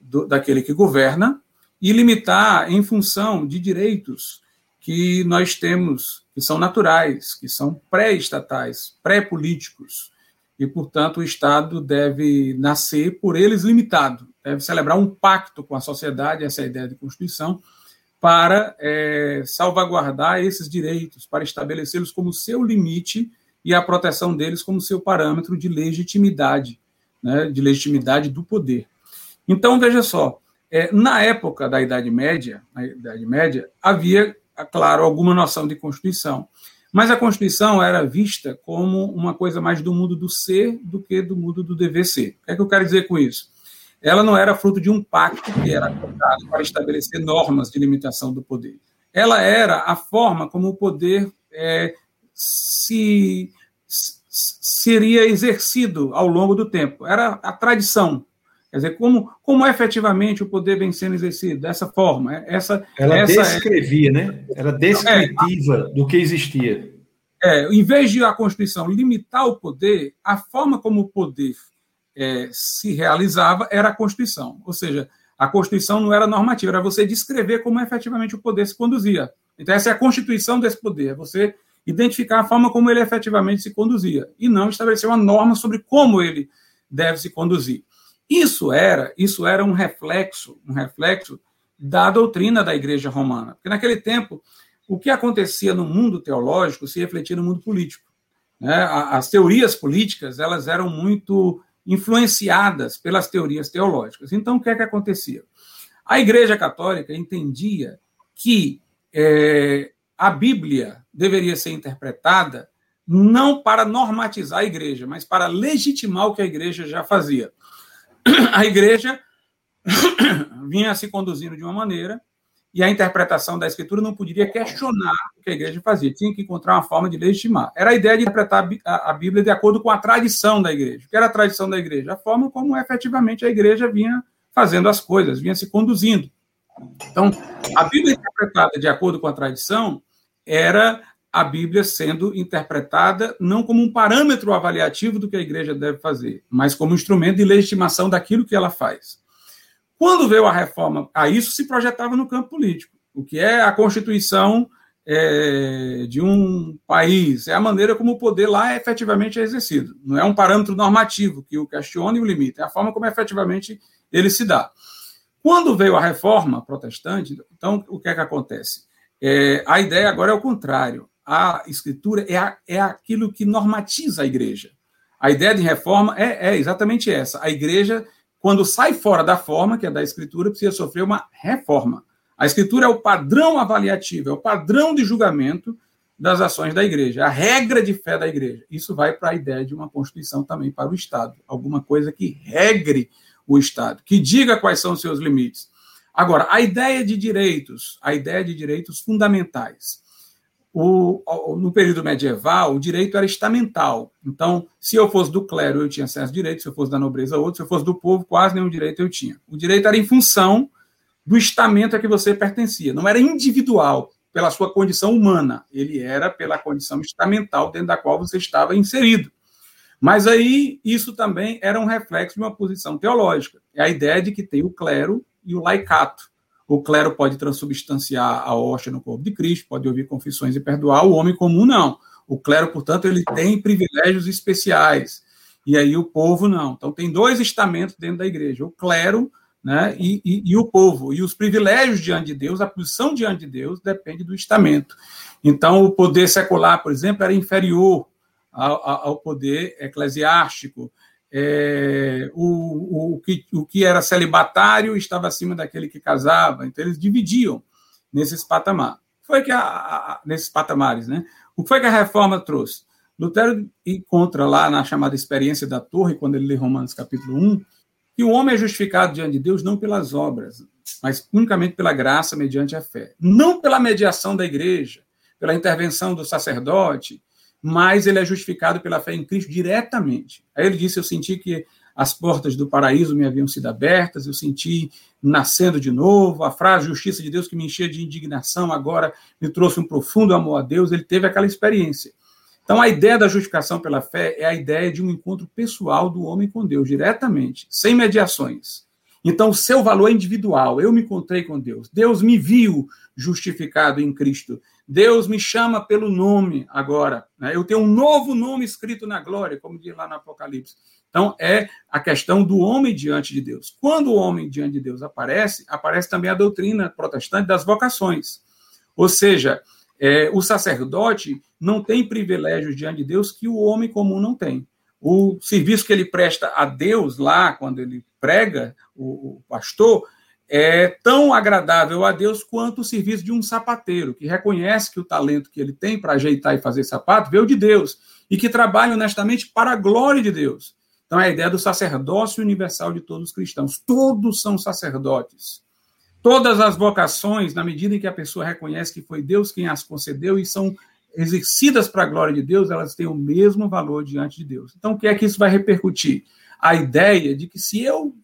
do, daquele que governa e limitar em função de direitos que nós temos, que são naturais, que são pré-estatais, pré-políticos. E, portanto, o Estado deve nascer por eles limitado, deve celebrar um pacto com a sociedade, essa é a ideia de Constituição, para é, salvaguardar esses direitos, para estabelecê-los como seu limite e a proteção deles como seu parâmetro de legitimidade, né, de legitimidade do poder. Então, veja só, é, na época da Idade Média, na Idade Média, havia, claro, alguma noção de Constituição, mas a Constituição era vista como uma coisa mais do mundo do ser do que do mundo do dever ser. O que é que eu quero dizer com isso? Ela não era fruto de um pacto que era colocado para estabelecer normas de limitação do poder. Ela era a forma como o poder é, se seria exercido ao longo do tempo. Era a tradição. Quer dizer, como, como efetivamente o poder vem sendo exercido dessa forma. É, essa, Ela essa é descrevia, é... né? Era descritiva é, do que existia. É, em vez de a Constituição limitar o poder, a forma como o poder é, se realizava era a Constituição. Ou seja, a Constituição não era normativa, era você descrever como efetivamente o poder se conduzia. Então, essa é a constituição desse poder, é você identificar a forma como ele efetivamente se conduzia, e não estabelecer uma norma sobre como ele deve se conduzir. Isso era, isso era um reflexo, um reflexo da doutrina da Igreja Romana. Porque naquele tempo, o que acontecia no mundo teológico se refletia no mundo político. Né? As teorias políticas elas eram muito influenciadas pelas teorias teológicas. Então, o que é que acontecia? A Igreja Católica entendia que é, a Bíblia deveria ser interpretada não para normatizar a igreja, mas para legitimar o que a igreja já fazia. <clears throat> A igreja <clears throat> vinha se conduzindo de uma maneira e a interpretação da escritura não poderia questionar o que a igreja fazia, tinha que encontrar uma forma de legitimar. Era a ideia de interpretar a Bíblia de acordo com a tradição da igreja. O que era a tradição da igreja? A forma como efetivamente a igreja vinha fazendo as coisas, vinha se conduzindo. Então, a Bíblia interpretada de acordo com a tradição era a Bíblia sendo interpretada não como um parâmetro avaliativo do que a igreja deve fazer, mas como um instrumento de legitimação daquilo que ela faz. Quando veio a reforma, a isso se projetava no campo político. O que é a constituição é, de um país, é a maneira como o poder lá efetivamente é exercido. Não é um parâmetro normativo que o questiona e o limita, é a forma como efetivamente ele se dá. Quando veio a reforma protestante, então o que é que acontece? É, a ideia agora é o contrário. A escritura é, a, é aquilo que normatiza a igreja. A ideia de reforma é, é exatamente essa. A igreja quando sai fora da forma, que é da escritura, precisa sofrer uma reforma. A escritura é o padrão avaliativo, é o padrão de julgamento das ações da igreja, é a regra de fé da igreja. Isso vai para a ideia de uma constituição também para o Estado, alguma coisa que regre o Estado, que diga quais são os seus limites. Agora, a ideia de direitos, a ideia de direitos fundamentais. O, no período medieval, o direito era estamental. Então, se eu fosse do clero, eu tinha certos direitos, se eu fosse da nobreza, outro, se eu fosse do povo, quase nenhum direito eu tinha. O direito era em função do estamento a que você pertencia. Não era individual, pela sua condição humana. Ele era pela condição estamental dentro da qual você estava inserido. Mas aí, isso também era um reflexo de uma posição teológica. É a ideia de que tem o clero e o laicato. O clero pode transubstanciar a hóstia no corpo de Cristo, pode ouvir confissões e perdoar, o homem comum não. O clero, portanto, ele tem privilégios especiais. E aí o povo não. Então tem dois estamentos dentro da igreja: o clero né, e, e, e, o povo. E os privilégios diante de Deus, a posição diante de Deus, depende do estamento. Então, o poder secular, por exemplo, era inferior ao, ao poder eclesiástico é, o, o, que, o que era celibatário estava acima daquele que casava. Então, eles dividiam nesses patamares. Foi que a, a, nesses patamares, né? O que foi que a reforma trouxe? Lutero encontra lá na chamada experiência da torre, quando ele lê Romanos capítulo 1, que o homem é justificado diante de Deus não pelas obras, mas unicamente pela graça mediante a fé. Não pela mediação da igreja, pela intervenção do sacerdote, mas ele é justificado pela fé em Cristo diretamente. Aí ele disse: Eu senti que as portas do paraíso me haviam sido abertas, eu senti nascendo de novo, a frase justiça de Deus que me enchia de indignação agora me trouxe um profundo amor a Deus, ele teve aquela experiência. Então, a ideia da justificação pela fé é a ideia de um encontro pessoal do homem com Deus, diretamente, sem mediações. Então, o seu valor é individual. Eu me encontrei com Deus. Deus me viu justificado em Cristo. Deus me chama pelo nome agora. Né? Eu tenho um novo nome escrito na glória, como diz lá no Apocalipse. Então, é a questão do homem diante de Deus. Quando o homem diante de Deus aparece, aparece também a doutrina protestante das vocações. Ou seja, é, o sacerdote não tem privilégios diante de Deus que o homem comum não tem. O serviço que ele presta a Deus lá, quando ele prega, o, o pastor, é tão agradável a Deus quanto o serviço de um sapateiro, que reconhece que o talento que ele tem para ajeitar e fazer sapato veio de Deus, e que trabalha honestamente para a glória de Deus. Então, é a ideia do sacerdócio universal de todos os cristãos. Todos são sacerdotes. Todas as vocações, na medida em que a pessoa reconhece que foi Deus quem as concedeu e são exercidas para a glória de Deus, elas têm o mesmo valor diante de Deus. Então, o que é que isso vai repercutir? A ideia de que se eu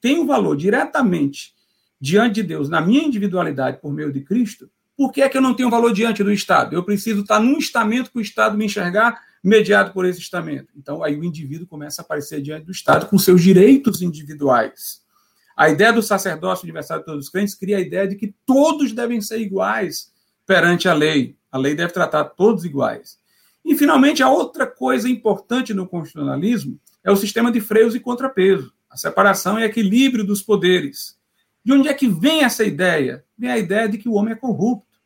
tenho valor diretamente diante de Deus, na minha individualidade por meio de Cristo, por que é que eu não tenho valor diante do Estado? Eu preciso estar num estamento para o Estado me enxergar mediado por esse estamento. Então, aí o indivíduo começa a aparecer diante do Estado com seus direitos individuais. A ideia do sacerdócio universal de todos os crentes cria a ideia de que todos devem ser iguais perante a lei. A lei deve tratar todos iguais. E, finalmente, a outra coisa importante no constitucionalismo é o sistema de freios e contrapeso, a separação e equilíbrio dos poderes. De onde é que vem essa ideia? Vem a ideia de que o homem é corrupto.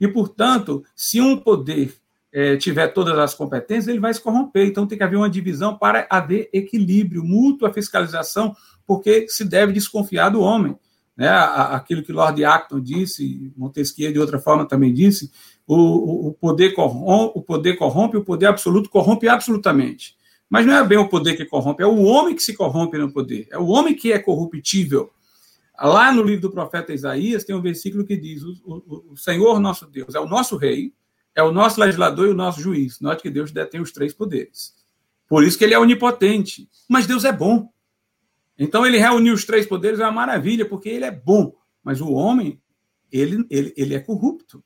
E, portanto, se um poder é, tiver todas as competências, ele vai se corromper. Então, tem que haver uma divisão para haver equilíbrio, mútua fiscalização porque se deve desconfiar do homem. Né? Aquilo que Lord Acton disse, Montesquieu de outra forma também disse, o, o, poder corrompe, o poder corrompe, o poder absoluto corrompe absolutamente. Mas não é bem o poder que corrompe, é o homem que se corrompe no poder, é o homem que é corruptível. Lá no livro do profeta Isaías tem um versículo que diz: o, o, o Senhor nosso Deus é o nosso rei, é o nosso legislador e o nosso juiz. Note que Deus detém os três poderes. Por isso que ele é onipotente. Mas Deus é bom. Então ele reuniu os três poderes, é uma maravilha, porque ele é bom. Mas o homem, ele, ele, ele é corrupto.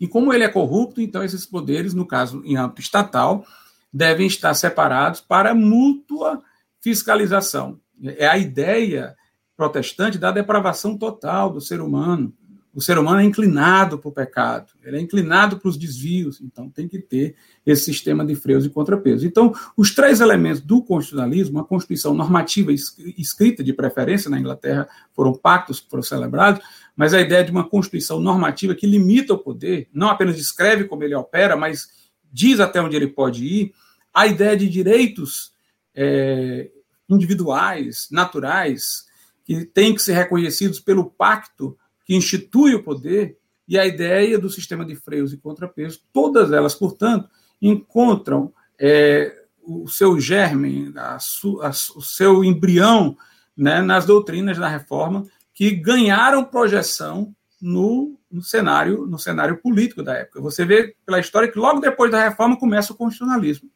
E como ele é corrupto, então esses poderes, no caso em âmbito estatal, devem estar separados para mútua fiscalização. É a ideia protestante da depravação total do ser humano o ser humano é inclinado para o pecado, ele é inclinado para os desvios, então tem que ter esse sistema de freios e contrapesos. Então, os três elementos do constitucionalismo, a Constituição normativa escrita de preferência na Inglaterra, foram pactos que foram celebrados, mas a ideia de uma Constituição normativa que limita o poder, não apenas descreve como ele opera, mas diz até onde ele pode ir, a ideia de direitos é, individuais, naturais, que têm que ser reconhecidos pelo pacto que institui o poder, e a ideia do sistema de freios e contrapesos, todas elas, portanto, encontram é, o seu germe, a su, a, o seu embrião né, nas doutrinas da reforma, que ganharam projeção no, no, cenário, no cenário político da época. Você vê pela história que logo depois da reforma começa o constitucionalismo.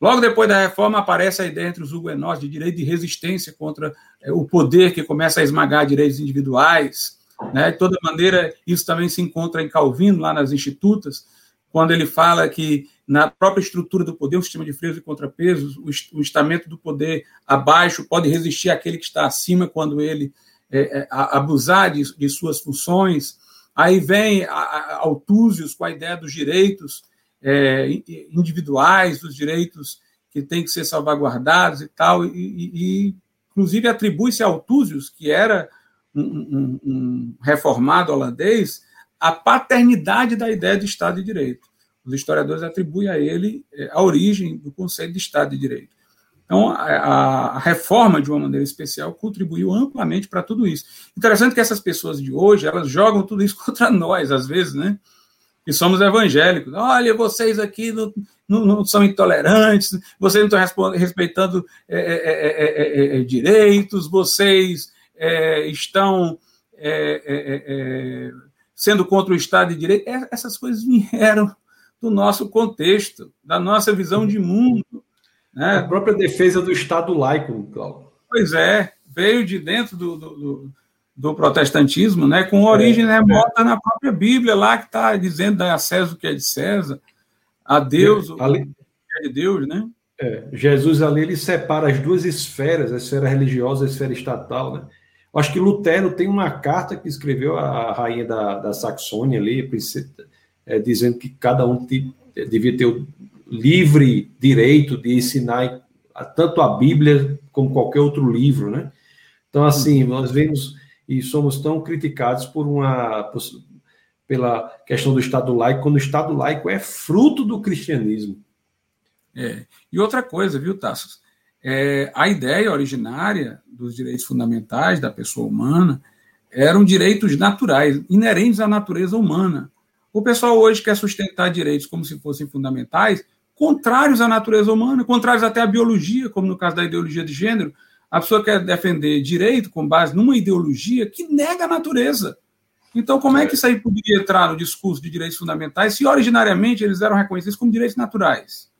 Logo depois da reforma aparece a ideia entre os huguenotes de direito de resistência contra é, o poder que começa a esmagar direitos individuais. Né? De toda maneira, isso também se encontra em Calvino, lá nas Institutas, quando ele fala que na própria estrutura do poder, o sistema de freios e contrapesos, o estamento do poder abaixo pode resistir àquele que está acima quando ele é, é, abusar de, de, suas funções. Aí vem Altúzios com a ideia dos direitos é, individuais, dos direitos que têm que ser salvaguardados e tal, e, e inclusive atribui-se a Altúzios, que era um, um, um reformado holandês, a paternidade da ideia de Estado de Direito. Os historiadores atribuem a ele eh, a origem do conceito de Estado de Direito. Então, a, a, reforma, de uma maneira especial, contribuiu amplamente para tudo isso. Interessante que essas pessoas de hoje, elas jogam tudo isso contra nós, às vezes, né? Que somos evangélicos. Olha, vocês aqui não, não, não são intolerantes, vocês não estão respeitando é, é, é, direitos, vocês é, estão é, é, é, é, sendo contra o Estado de Direito, essas coisas vieram do nosso contexto, da nossa visão de mundo. Né? A própria defesa do Estado laico, Cláudio. Pois é, veio de dentro do, do, do, do protestantismo, né, com origem é, remota é. na própria Bíblia, lá que está dizendo da César o que é de César, a Deus o ali, que é de Deus, né? É, Jesus ali ele separa as duas esferas, a esfera religiosa e a esfera estatal, né? Acho que Lutero tem uma carta que escreveu a rainha da, da Saxônia ali, é, dizendo que cada um devia ter o livre direito de ensinar tanto a Bíblia como qualquer outro livro, né? Então, assim, nós vemos e somos tão criticados por uma por, pela questão do Estado laico, quando o Estado laico é fruto do cristianismo. É. E outra coisa, viu, Tassos? É, a ideia originária dos direitos fundamentais da pessoa humana eram direitos naturais, inerentes à natureza humana. O pessoal hoje quer sustentar direitos como se fossem fundamentais, contrários à natureza humana, contrários até à biologia, como no caso da ideologia de gênero. A pessoa quer defender direito com base numa ideologia que nega a natureza. Então, como é que isso aí poderia entrar no discurso de direitos fundamentais se originariamente eles eram reconhecidos como direitos naturais?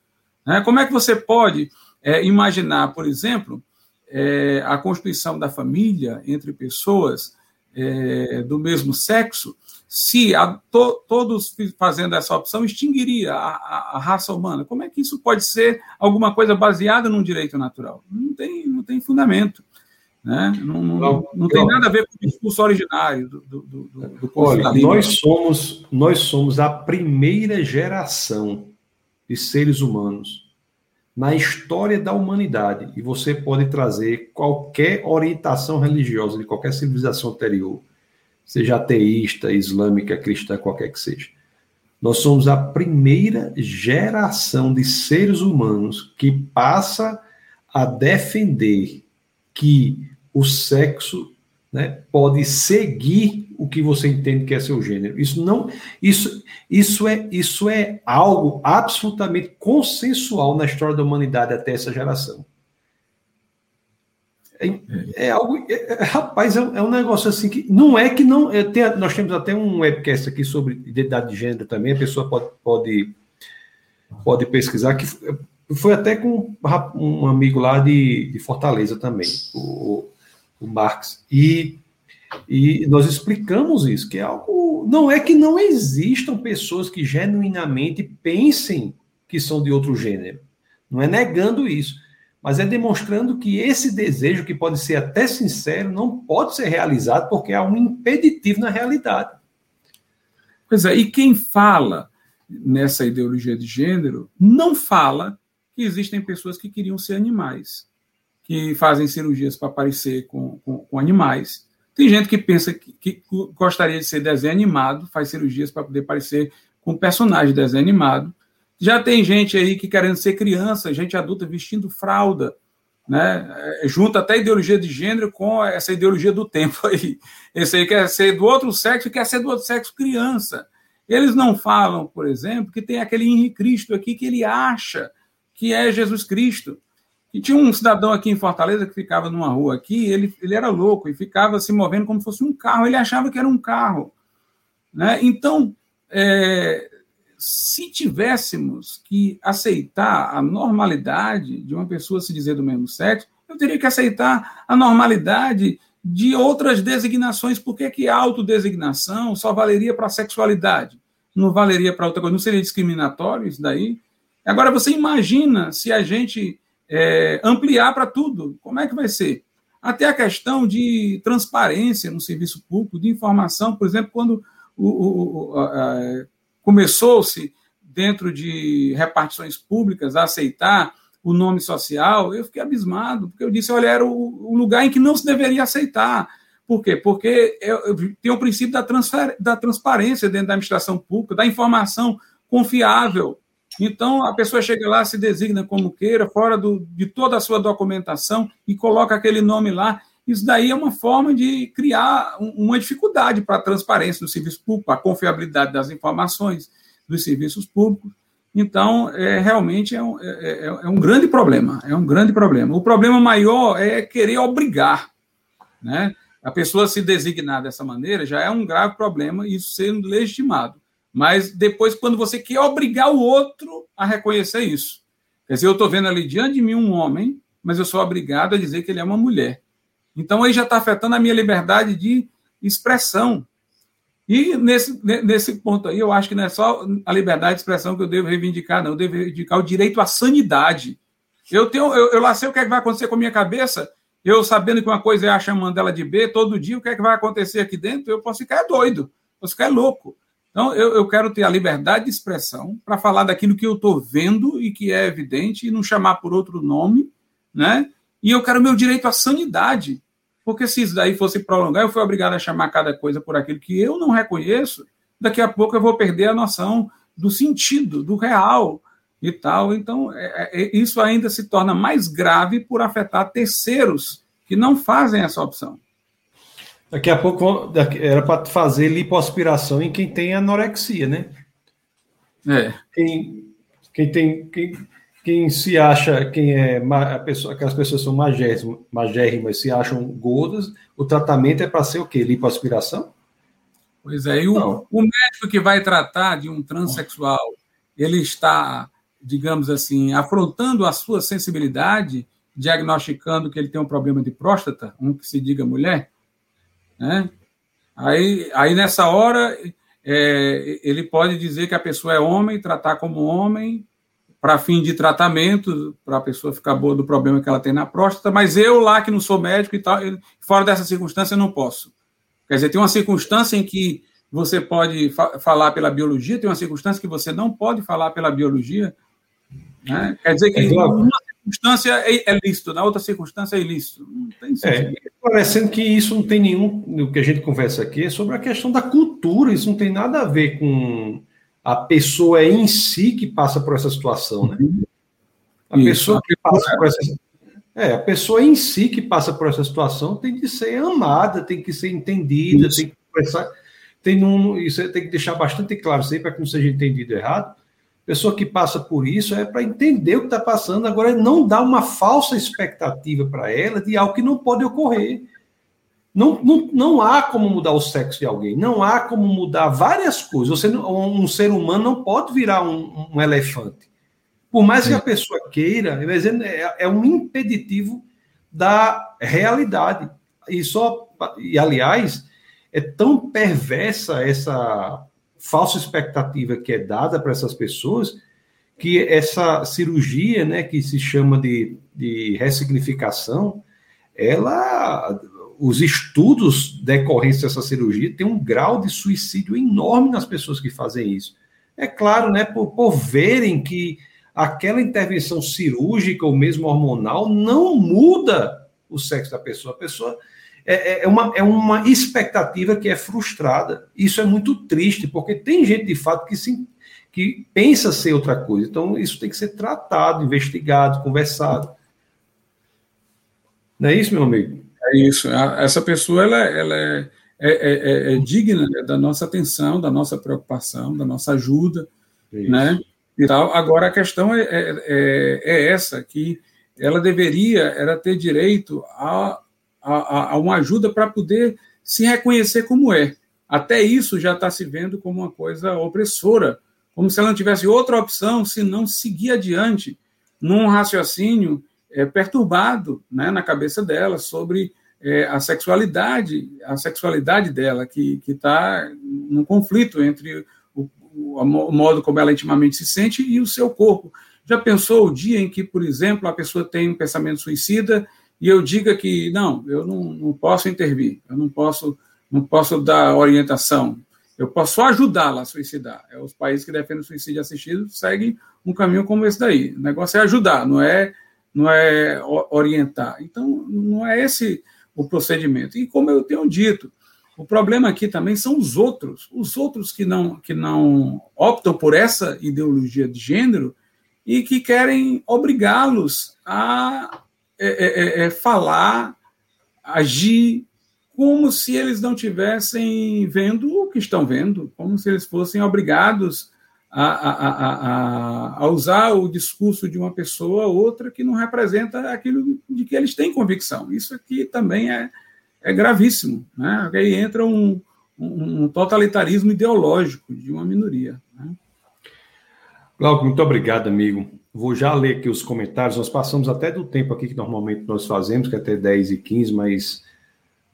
Né? Como é que você pode é, imaginar, por exemplo, é, a constituição da família entre pessoas é, do mesmo sexo, se a, to, todos fazendo essa opção extinguiria a, a, a, raça humana? Como é que isso pode ser alguma coisa baseada num direito natural? Não tem, não tem fundamento. Né? Não, não, não tem nada a ver com o discurso originário do, do, do, do Olha, nós somos, nós somos a primeira geração de seres humanos na história da humanidade. E você pode trazer qualquer orientação religiosa de qualquer civilização anterior, seja ateísta, islâmica, cristã, qualquer que seja. Nós somos a primeira geração de seres humanos que passa a defender que o sexo né, pode seguir o que você entende que é seu gênero. Isso não, isso, isso é, isso é algo absolutamente consensual na história da humanidade até essa geração. É, é algo, é, é rapaz, é, é, um negócio assim que não é que não. É, tem, nós temos até um webcast aqui sobre identidade de gênero também. A pessoa pode, pode, pode pesquisar que foi até com um amigo lá de, de Fortaleza também, o, o Marx. E, e nós explicamos isso, que é algo. Não é que não existam pessoas que genuinamente pensem que são de outro gênero. Não é negando isso. Mas é demonstrando que esse desejo, que pode ser até sincero, não pode ser realizado porque há um impeditivo na realidade. Pois é, e quem fala nessa ideologia de gênero não fala que existem pessoas que queriam ser animais que fazem cirurgias para parecer com, com, com, animais. Tem gente que pensa que, que, gostaria de ser desenho animado, faz cirurgias para poder parecer com personagem de desenho animado. Já tem gente aí que querendo ser criança, gente adulta vestindo fralda, né? É, junta até ideologia de gênero com essa ideologia do tempo aí. Esse aí quer ser do outro sexo quer ser do outro sexo criança. Eles não falam, por exemplo, que tem aquele Henrique Cristo aqui que ele acha que é Jesus Cristo. E tinha um cidadão aqui em Fortaleza que ficava numa rua aqui, ele, ele era louco e ficava se movendo como se fosse um carro, ele achava que era um carro. Né? Então, é, se tivéssemos que aceitar a normalidade de uma pessoa se dizer do mesmo sexo, eu teria que aceitar a normalidade de outras designações. Por que, que a autodesignação só valeria para a sexualidade? Não valeria para outra coisa? Não seria discriminatório isso daí? Agora, você imagina se a gente é, ampliar para tudo. Como é que vai ser? Até a questão de transparência no serviço público, de informação, por exemplo, quando começou-se dentro de repartições públicas a aceitar o nome social, eu fiquei abismado, porque eu disse, olha, era o, lugar em que não se deveria aceitar. Por quê? Porque tem o princípio da, transfer, da transparência dentro da administração pública, da informação confiável. Então, a pessoa chega lá, se designa como queira, fora do, de toda a sua documentação e coloca aquele nome lá. Isso daí é uma forma de criar uma dificuldade para a transparência do serviço público, a confiabilidade das informações dos serviços públicos. Então, é, realmente é um, é, é, é um grande problema. É um grande problema. O problema maior é querer obrigar. Né? A pessoa se designar dessa maneira já é um grave problema, isso sendo legitimado. Mas depois, quando você quer obrigar o outro a reconhecer isso. Quer dizer, eu estou vendo ali diante de mim um homem, mas eu sou obrigado a dizer que ele é uma mulher. Então aí já está afetando a minha liberdade de expressão. E nesse, nesse ponto aí, eu acho que não é só a liberdade de expressão que eu devo reivindicar, não. Eu devo reivindicar o direito à sanidade. Eu tenho, eu, eu lá sei o que, é que vai acontecer com a minha cabeça, eu sabendo que uma coisa é a chamando ela de B, todo dia o que é que vai acontecer aqui dentro, eu posso ficar doido, posso ficar louco. Então, eu, eu quero ter a liberdade de expressão para falar daquilo que eu estou vendo e que é evidente e não chamar por outro nome, né? E eu quero meu direito à sanidade. Porque se isso daí fosse prolongar, eu fui obrigado a chamar cada coisa por aquilo que eu não reconheço, daqui a pouco eu vou perder a noção do sentido, do real e tal. Então, é, é, isso ainda se torna mais grave por afetar terceiros que não fazem essa opção. Daqui a pouco era para fazer lipoaspiração em quem tem anorexia, né? É. Quem, quem tem. Quem, quem se acha, quem é a pessoa, aquelas pessoas são magérrimas, magérrimas se acham gordas, o tratamento é para ser o quê? Lipoaspiração? Pois é, e o, o, médico que vai tratar de um transexual, ele está, digamos assim, afrontando a sua sensibilidade, diagnosticando que ele tem um problema de próstata, um que se diga mulher, né? Aí, aí nessa hora, é, ele pode dizer que a pessoa é homem, tratar como homem, para fim de tratamento, para a pessoa ficar boa do problema que ela tem na próstata, mas eu lá que não sou médico e tal, fora dessa circunstância, não posso. Quer dizer, tem uma circunstância em que você pode fa falar pela biologia, tem uma circunstância que você não pode falar pela biologia. Né? Quer dizer que é uma circunstância é, é lícito, na outra circunstância é ilícito. Não tem sentido. É, parecendo que isso não tem nenhum, no que a gente conversa aqui, é sobre a questão da cultura, isso não tem nada a ver com a pessoa em si que passa por essa situação, né? A Isso, pessoa que passa por essa é, a pessoa em si que passa por essa situação tem que ser amada, tem que ser entendida, isso. tem que conversar, tem um, isso tem que deixar bastante claro sempre para que não seja entendido errado. Pessoa que passa por isso é para entender o que está passando, agora não dá uma falsa expectativa para ela de algo que não pode ocorrer. Não, não, não há como mudar o sexo de alguém, não há como mudar várias coisas. Você, um ser humano não pode virar um, um elefante. Por mais Sim. que a pessoa queira, é, é um impeditivo da realidade. E só e aliás, é tão perversa essa falsa expectativa que é dada para essas pessoas que essa cirurgia, né, que se chama de, de ressignificação, ela os estudos decorrentes dessa cirurgia têm um grau de suicídio enorme nas pessoas que fazem isso. É claro, né, por, por verem que aquela intervenção cirúrgica ou mesmo hormonal não muda o sexo da pessoa. A pessoa é, é, é, uma, é uma expectativa que é frustrada. Isso é muito triste, porque tem gente de fato que, se, que pensa ser outra coisa. Então, isso tem que ser tratado, investigado, conversado. Não é isso, meu amigo? É isso. Essa pessoa ela, ela é, é, é, é, digna né, da nossa atenção, da nossa preocupação, da nossa ajuda, isso. né? E tal. Agora a questão é, é, é, essa que ela deveria era ter direito a, a, a uma ajuda para poder se reconhecer como é. Até isso já está se vendo como uma coisa opressora, como se ela não tivesse outra opção se não seguir adiante num raciocínio é, perturbado né, na cabeça dela sobre é, a sexualidade, a sexualidade dela, que está num conflito entre o, o, modo como ela intimamente se sente e o seu corpo. Já pensou o dia em que, por exemplo, a pessoa tem um pensamento suicida e eu diga que não, eu não, não posso intervir, eu não posso, não posso dar orientação, eu posso só ajudá-la a suicidar. É, os países que defendem o suicídio assistido seguem um caminho como esse daí. O negócio é ajudar, não é não é orientar. Então, não é esse o procedimento. E como eu tenho dito, o problema aqui também são os outros, os outros que não, que não optam por essa ideologia de gênero e que querem obrigá-los a é, é, é, é falar, agir como se eles não tivessem vendo o que estão vendo, como se eles fossem obrigados a, a, a, a, usar o discurso de uma pessoa ou outra que não representa aquilo de que eles têm convicção. Isso aqui também é, é gravíssimo. Né? Aí entra um, um totalitarismo ideológico de uma minoria. Né? Glauco, muito obrigado, amigo. Vou já ler aqui os comentários. Nós passamos até do tempo aqui que normalmente nós fazemos, que é até 10 e 15, mas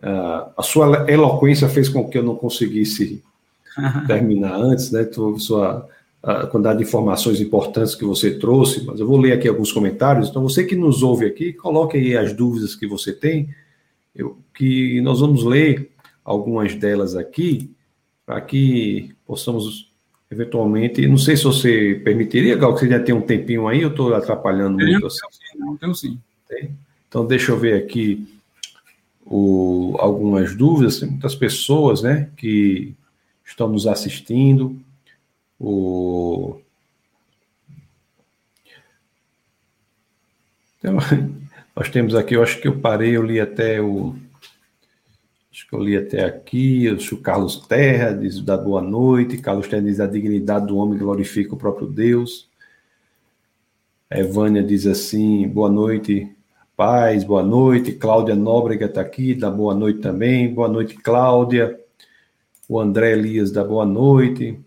uh, a sua eloquência fez com que eu não conseguisse <laughs> terminar antes, né? Sua a quantidade de informações importantes que você trouxe, mas eu vou ler aqui alguns comentários. Então, você que nos ouve aqui, coloque aí as dúvidas que você tem, eu, que nós vamos ler algumas delas aqui, para que possamos eventualmente. Não sei se você permitiria, Gal, que você já tem um tempinho aí, eu estou atrapalhando muito. Assim. Não, tenho sim. Tem? Então, deixa eu ver aqui o, algumas dúvidas. Tem muitas pessoas né, que estão nos assistindo. O... Então, <laughs> nós temos aqui, eu acho que eu parei, eu li até o. Acho que eu li até aqui. O Carlos Terra diz da boa noite. Carlos Terra diz a dignidade do homem glorifica o próprio Deus. A Evânia diz assim: boa noite, paz, boa noite. Cláudia Nóbrega está aqui, dá boa noite também. Boa noite, Cláudia. O André Elias dá boa noite.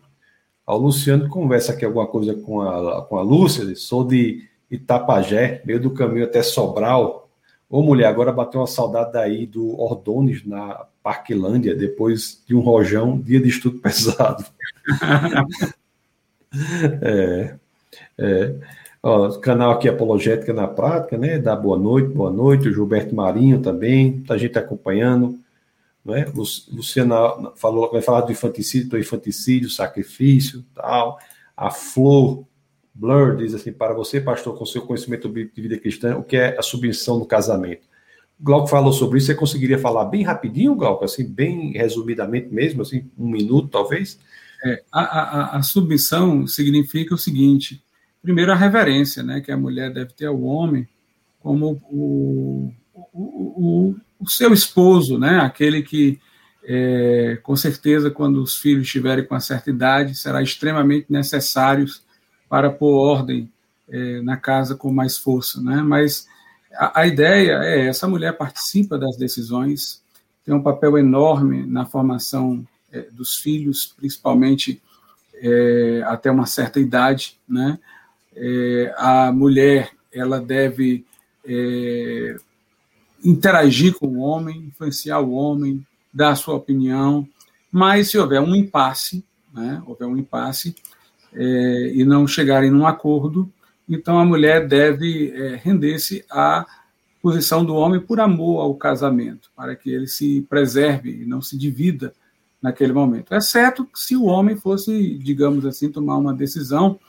O Luciano conversa aqui alguma coisa com a, com a Lúcia, sou de Itapajé, meio do caminho até Sobral. Ô mulher, agora bateu uma saudade daí do Ordones na Parquilândia, depois de um rojão, dia de estudo <laughs> pesado. é, é. Ó, canal aqui Apologética na Prática, né? Dá boa noite, boa noite. O Gilberto Marinho também, muita gente acompanhando. Né? Luciana falou, vai falar do infanticídio, do infanticídio, sacrifício, tal. A Flor Blur diz assim: para você, pastor, com seu conhecimento de vida cristã, o que é a submissão no casamento? Glauco falou sobre isso, você conseguiria falar bem rapidinho, Glauco, assim, bem resumidamente mesmo, assim, um minuto talvez? É, a, a, a submissão significa o seguinte: primeiro, a reverência, né, que a mulher deve ter ao homem como o, o, o, o seu esposo, né? aquele que, é, com certeza, quando os filhos estiverem com uma certa idade, será extremamente necessário para pôr ordem é, na casa com mais força. Né? Mas a, a ideia é essa mulher participa das decisões, tem um papel enorme na formação é, dos filhos, principalmente é, até uma certa idade. Né? É, a mulher ela deve é, interagir com o homem, influenciar o homem, dar a sua opinião, mas se houver um impasse, né, houver um impasse é, e não chegarem num acordo, então a mulher deve é, render-se à posição do homem por amor ao casamento, para que ele se preserve e não se divida naquele momento. Exceto se o homem fosse, digamos assim, tomar uma decisão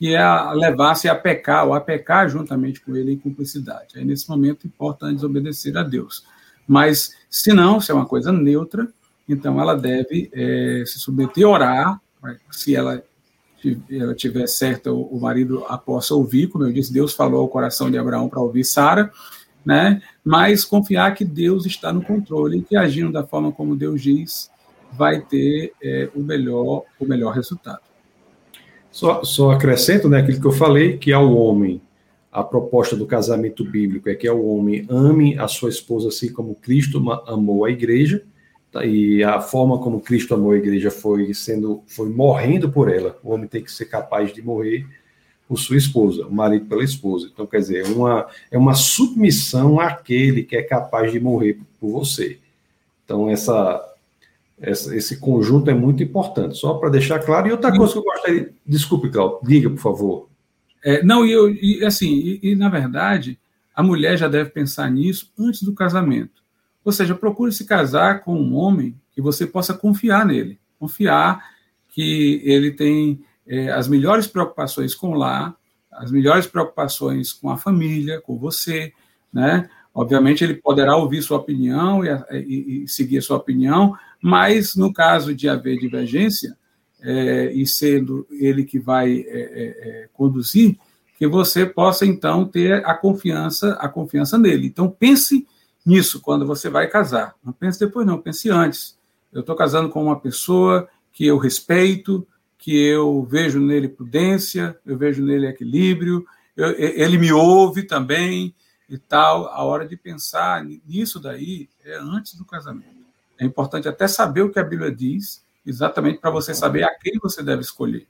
que é a levar-se a pecar, ou a pecar juntamente com ele em cumplicidade. Aí, nesse momento, importa desobedecer a Deus. Mas, se não, se é uma coisa neutra, então ela deve é, se submeter a orar, se ela, ela tiver certa, o marido a possa ouvir, como eu disse, Deus falou ao coração de Abraão para ouvir Sara, né? mas confiar que Deus está no controle e que agindo da forma como Deus diz, vai ter é, o, melhor, o melhor resultado. Só, só acrescento né, aquilo que eu falei, que ao homem, a proposta do casamento bíblico é que o homem ame a sua esposa assim como Cristo amou a igreja, tá, e a forma como Cristo amou a igreja foi sendo, foi morrendo por ela. O homem tem que ser capaz de morrer por sua esposa, o marido pela esposa. Então, quer dizer, uma, é uma submissão àquele que é capaz de morrer por você. Então, essa, esse conjunto é muito importante, só para deixar claro. E outra coisa que eu gostaria. Desculpe, Cláudio, diga, por favor. É, não, e, eu, e assim, e, e, na verdade, a mulher já deve pensar nisso antes do casamento. Ou seja, procure se casar com um homem que você possa confiar nele, confiar que ele tem é, as melhores preocupações com lá, as melhores preocupações com a família, com você, né? Obviamente, ele poderá ouvir sua opinião e, e, e seguir a sua opinião, mas no caso de haver divergência, é, e sendo ele que vai é, é, é, conduzir, que você possa então ter a confiança, a confiança nele. Então pense nisso quando você vai casar. Não pense depois, não, pense antes. Eu estou casando com uma pessoa que eu respeito, que eu vejo nele prudência, eu vejo nele equilíbrio, eu, ele me ouve também e tal. A hora de pensar nisso daí é antes do casamento. É importante até saber o que a Bíblia diz, exatamente para você saber a quem você deve escolher.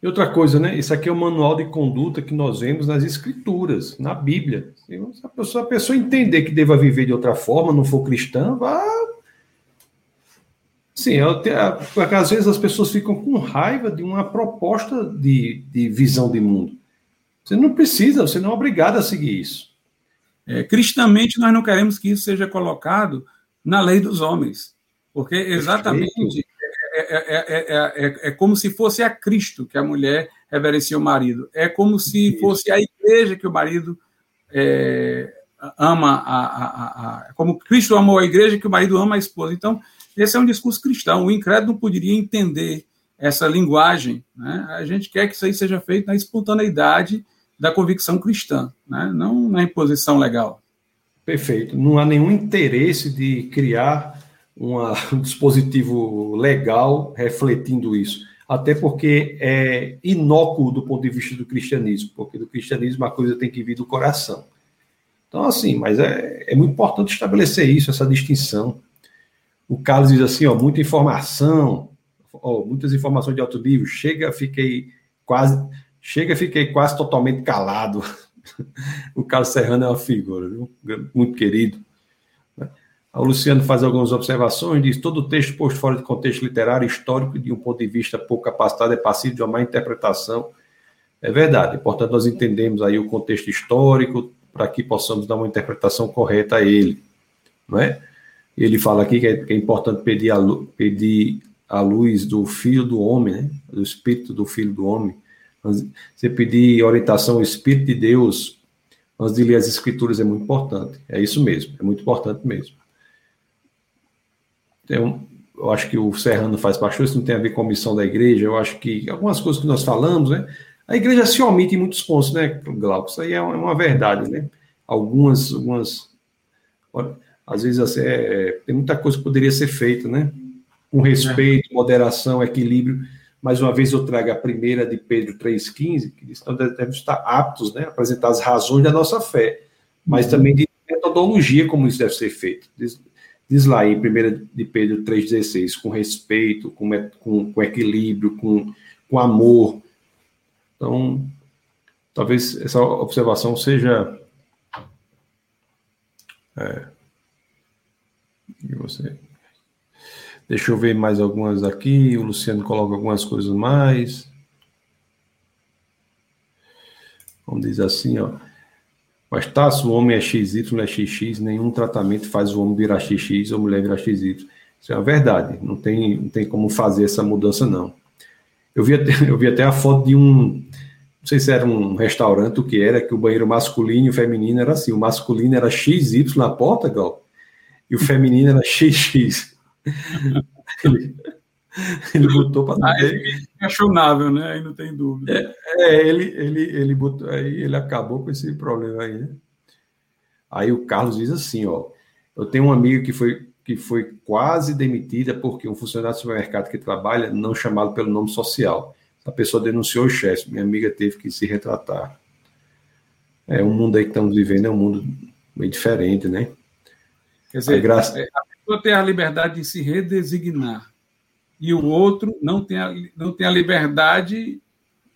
E outra coisa, né? Isso aqui é o manual de conduta que nós vemos nas escrituras, na Bíblia. Se a pessoa, a pessoa entender que deva viver de outra forma, não for cristã, vá. Sim, porque às vezes as pessoas ficam com raiva de uma proposta de, de visão de mundo. Você não precisa, você não é obrigado a seguir isso. É, cristamente, nós não queremos que isso seja colocado na lei dos homens, porque exatamente é, é, é, como se fosse a Cristo que a mulher reverencia o marido. É como se fosse a igreja que o marido ama, a, a, a, como Cristo amou a igreja, que o marido ama a esposa. Então, esse é um discurso cristão. O incrédulo não poderia entender essa linguagem. Né? A gente quer que isso aí seja feito na espontaneidade da convicção cristã, né? não na imposição legal. Perfeito. Não há nenhum interesse de criar uma, um dispositivo legal refletindo isso. Até porque é inócuo do ponto de vista do cristianismo, porque do cristianismo a coisa tem que vir do coração. Então, assim, mas é, é muito importante estabelecer isso, essa distinção. O Carlos diz assim, ó, muita informação, ó, muitas informações de alto nível, chega, fiquei quase, chega, fiquei quase totalmente calado. <laughs> o Carlos Serrano é uma figura, viu? muito querido. O Luciano faz algumas observações, diz todo texto posto fora de contexto literário histórico de um ponto de vista pouco capacitado é passivo de uma má interpretação. É verdade, portanto nós entendemos aí o contexto histórico para que possamos dar uma interpretação correta a ele, não é? Ele fala aqui que é, que é importante pedir a, pedir a luz do Filho do Homem, né? do Espírito do Filho do Homem. Você pedir orientação ao Espírito de Deus antes de ler as Escrituras é muito importante. É isso mesmo, é muito importante mesmo. Então, eu acho que o Serrano faz parte isso não tem a ver com a missão da igreja. Eu acho que algumas coisas que nós falamos, né? A igreja se omite em muitos pontos, né, Glauco? Isso aí é uma verdade, né? Algumas, algumas às vezes assim, é, é, tem muita coisa que poderia ser feita, né? Com respeito, é. moderação, equilíbrio. Mais uma vez eu trago a primeira de Pedro 3,15, que diz que nós devemos estar aptos né, a apresentar as razões da nossa fé, mas uhum. também de metodologia como isso deve ser feito. Diz, diz lá em 1 de Pedro 3,16, com respeito, com, com, com equilíbrio, com, com amor. Então, talvez essa observação seja. É, e você? Deixa eu ver mais algumas aqui. O Luciano coloca algumas coisas mais. Vamos dizer assim, ó. Mas tá, se o homem é XY, é XX, nenhum tratamento faz o homem virar XX ou a mulher virar XY. Isso é uma verdade. Não tem, não tem como fazer essa mudança, não. Eu vi, até, <laughs> eu vi até a foto de um. Não sei se era um restaurante, o que era, que o banheiro masculino e o feminino era assim. O masculino era XY na porta, Gal, e o feminino era XX. Ele, ele botou para ah, é questionável, né? Aí não tem dúvida. É, é, ele, ele, ele botou, aí ele acabou com esse problema aí, né? Aí o Carlos diz assim, ó, eu tenho uma amiga que foi que foi quase demitida porque um funcionário do supermercado que trabalha não chamado pelo nome social. A pessoa denunciou o chefe, minha amiga teve que se retratar. É um mundo aí que estamos vivendo, é um mundo meio diferente, né? Quer dizer, graça... É, a pessoa tem a liberdade de se redesignar e o outro não tem a, não tem a liberdade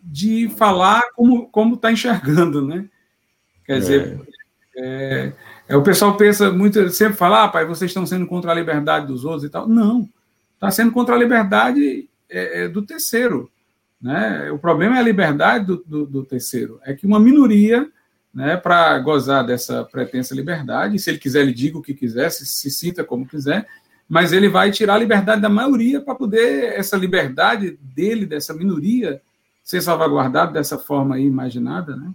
de falar como está enxergando, né? Quer dizer, é. É, é, o pessoal pensa muito, sempre fala, ah, pai, vocês estão sendo contra a liberdade dos outros e tal. Não, está sendo contra a liberdade é, é, do terceiro. Né? O problema é a liberdade do, do, do terceiro. É que uma minoria, né, para gozar dessa pretensa liberdade, se ele quiser, ele diga o que quiser, se, se sinta como quiser, mas ele vai tirar a liberdade da maioria para poder essa liberdade dele, dessa minoria, ser salvaguardada dessa forma aí imaginada, né?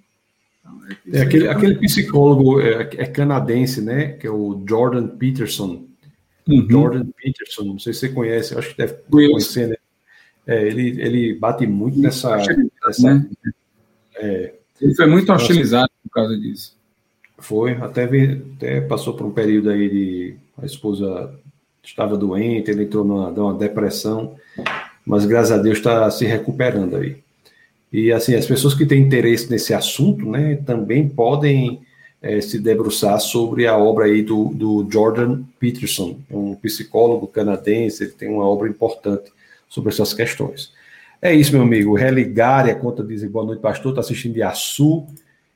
Então, é, é aquele, aquele psicólogo é, é, canadense, né? Que é o Jordan Peterson. Uhum. Jordan Peterson, não sei se você conhece, acho que deve conhecer, né? É, ele, ele bate muito nessa. nessa né? Ele foi muito hostilizado por causa disso. Foi, até, até passou por um período aí de. A esposa estava doente, ele entrou numa, numa depressão, mas graças a Deus está se recuperando aí. E assim, as pessoas que têm interesse nesse assunto, né, também podem é, se debruçar sobre a obra aí do, do Jordan Peterson, um psicólogo canadense, ele tem uma obra importante sobre essas questões. É isso, meu amigo. Religare, a conta diz boa noite, pastor, está assistindo de Açu.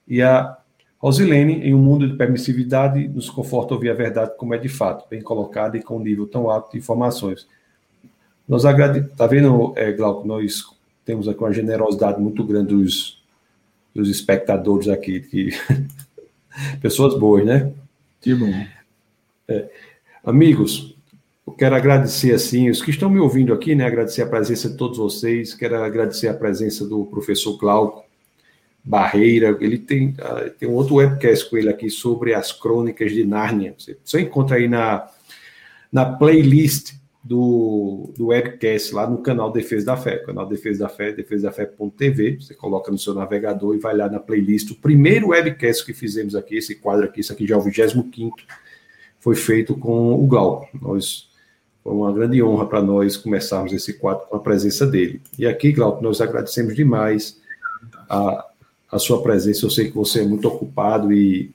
E a Rosilene, em um mundo de permissividade, nos conforta ouvir a verdade como é de fato, bem colocada e com um nível tão alto de informações. Nós agradecemos. Está vendo, é, Glauco? Nós temos aqui uma generosidade muito grande dos, dos espectadores aqui, que... <laughs> pessoas boas, né? Que bom. É. Amigos, eu quero agradecer, assim, os que estão me ouvindo aqui, né? Agradecer a presença de todos vocês. Quero agradecer a presença do professor Glauco Barreira. Ele tem, uh, tem um outro webcast com ele aqui sobre as crônicas de Nárnia. Você só encontra aí na, na playlist do, do webcast lá no canal Defesa da Fé. canal Defesa da Fé, defesadafé.tv. Você coloca no seu navegador e vai lá na playlist. O primeiro webcast que fizemos aqui, esse quadro aqui, isso aqui já é o 25 foi feito com o Glauco. Nós foi uma grande honra para nós começarmos esse quadro com a presença dele. E aqui, Glauco, nós agradecemos demais a, a sua presença. Eu sei que você é muito ocupado e,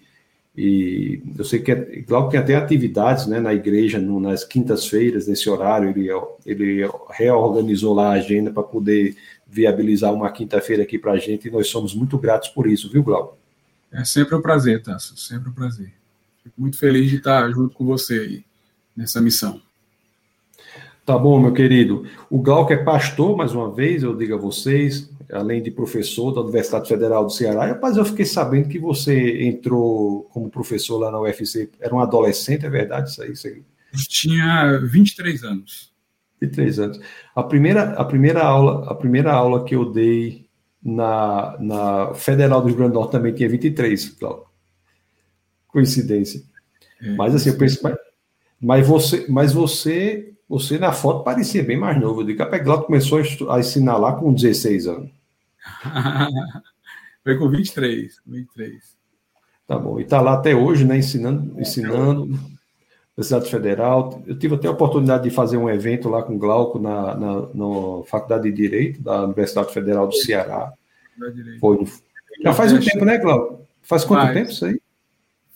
e eu sei que é, Glauco tem até atividades né, na igreja no, nas quintas-feiras, nesse horário. Ele, ele reorganizou lá a agenda para poder viabilizar uma quinta-feira aqui para a gente e nós somos muito gratos por isso, viu, Glauco? É sempre um prazer, Tasso, sempre um prazer. Fico muito feliz de estar junto com você aí nessa missão. Tá bom, meu querido. O Glauco é pastor, mais uma vez, eu digo a vocês, além de professor da Universidade Federal do Ceará. Rapaz, eu fiquei sabendo que você entrou como professor lá na UFC. Era um adolescente, é verdade isso aí? Isso aí? Tinha 23 anos. 23 anos. A primeira, a primeira, aula, a primeira aula que eu dei na, na Federal do Rio Grande do Norte também tinha 23, Glauco. Coincidência. É, mas assim, eu penso, mas, mas você, mas você você na foto parecia bem mais novo. De Capeglau começou a ensinar lá com 16 anos. <laughs> Foi com 23, 23. Tá bom. E está lá até hoje, né? Ensinando, ensinando. Universidade Federal. Eu tive até a oportunidade de fazer um evento lá com o Glauco na, na, na Faculdade de Direito da Universidade Federal do Ceará. Foi. Já faz um tempo, né, Glauco? Faz quanto faz. tempo isso aí?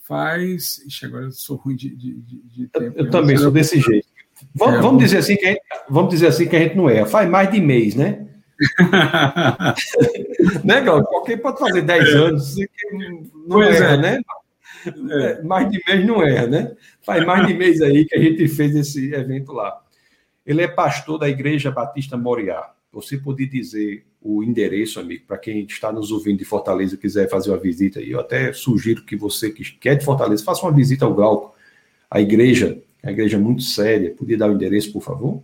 Faz. Ixi, agora eu sou ruim de, de, de tempo. Eu, eu também sou desse jeito. Vamos, é, vamos, dizer assim que gente, vamos dizer assim que a gente não erra. Faz mais de mês, né? <laughs> né, Glauco? Qualquer pode fazer 10 é. anos, não pois erra, é. né? É. Mais de mês não erra, né? Faz mais de mês aí que a gente fez esse evento lá. Ele é pastor da Igreja Batista Moriá. Você pode dizer o endereço, amigo, para quem está nos ouvindo de Fortaleza quiser fazer uma visita aí. Eu até sugiro que você que quer de Fortaleza faça uma visita ao Glauco. A igreja a igreja é muito séria. Podia dar o endereço, por favor?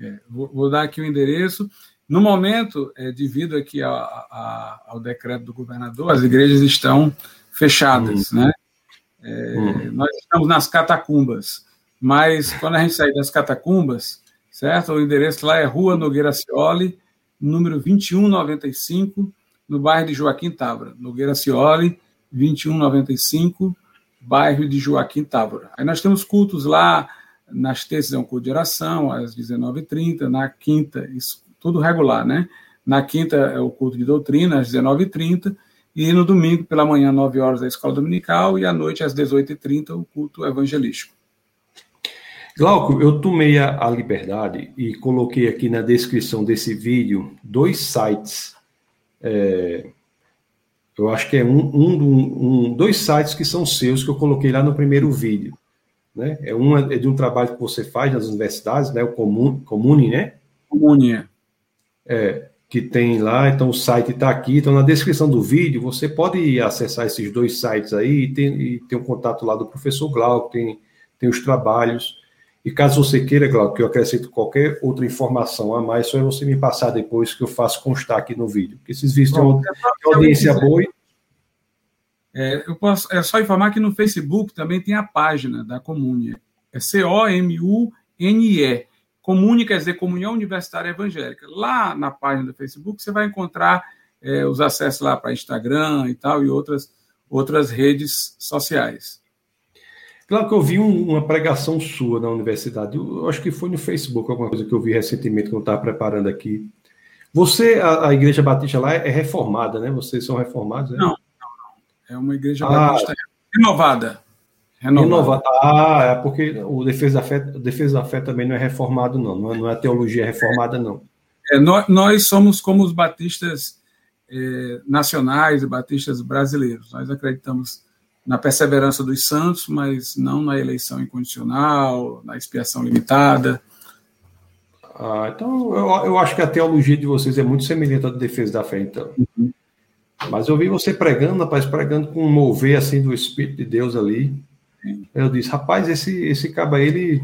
É, vou, vou, dar aqui o endereço. No momento, é, devido aqui a, a, ao decreto do governador, as igrejas estão fechadas, hum. né? É, hum. Nós estamos nas catacumbas, mas quando a gente sair das catacumbas, certo? O endereço lá é Rua Nogueira Cioli, número 2195, no bairro de Joaquim Távora. Nogueira Cioli, 2195, bairro de Joaquim Távora. Aí nós temos cultos lá, nas terças é um culto de oração, às 19h30, na quinta, isso tudo regular, né? Na quinta é o culto de doutrina, às 19h30, e no domingo, pela manhã, 9 horas, a escola dominical, e à noite, às 18h30, o culto evangelístico. Glauco, eu tomei a, liberdade e coloquei aqui na descrição desse vídeo dois sites é, eu acho que é um, um, um, dois sites que são seus que eu coloquei lá no primeiro vídeo. Né? É, um, é de um trabalho que você faz nas universidades, né? o Comune, Comune né? Comune, é. é. Que tem lá, então o site está aqui. Então, na descrição do vídeo, você pode acessar esses dois sites aí e tem, e tem um contato lá do professor Glauco, tem, tem os trabalhos. E caso você queira, Glauco, que eu acrescente qualquer outra informação a mais, só é você me passar depois que eu faço constar aqui no vídeo. Porque esses vídeos têm uma audiência boa. É, eu posso, é só informar que no Facebook também tem a página da Comune. É C-O-M-U-N-E. Comune quer dizer Comunhão Universitária Evangélica. Lá na página do Facebook você vai encontrar é, os acessos lá para Instagram e tal, e outras, outras redes sociais. Claro que eu vi um, uma pregação sua na universidade. Eu acho que foi no Facebook, alguma coisa que eu vi recentemente, que eu estava preparando aqui. Você, a, a, Igreja Batista lá é reformada, né? Vocês são reformados? Né? Não, não, não. É uma Igreja ah, Batista renovada. renovada. Renovada. Ah, é porque o Defesa da Fé, Defesa da Fé também não é reformado, não. Não é, não é teologia reformada, não. É, nós, nós, somos como os batistas é, nacionais batistas brasileiros. Nós acreditamos na perseverança dos santos, mas não na eleição incondicional, na expiação limitada. Ah, então, eu, eu, acho que a teologia de vocês é muito semelhante à defesa da fé, então. Uhum. Mas eu vi você pregando, rapaz, pregando com um mover assim do Espírito de Deus ali. Eu disse, rapaz, esse, esse caba ele,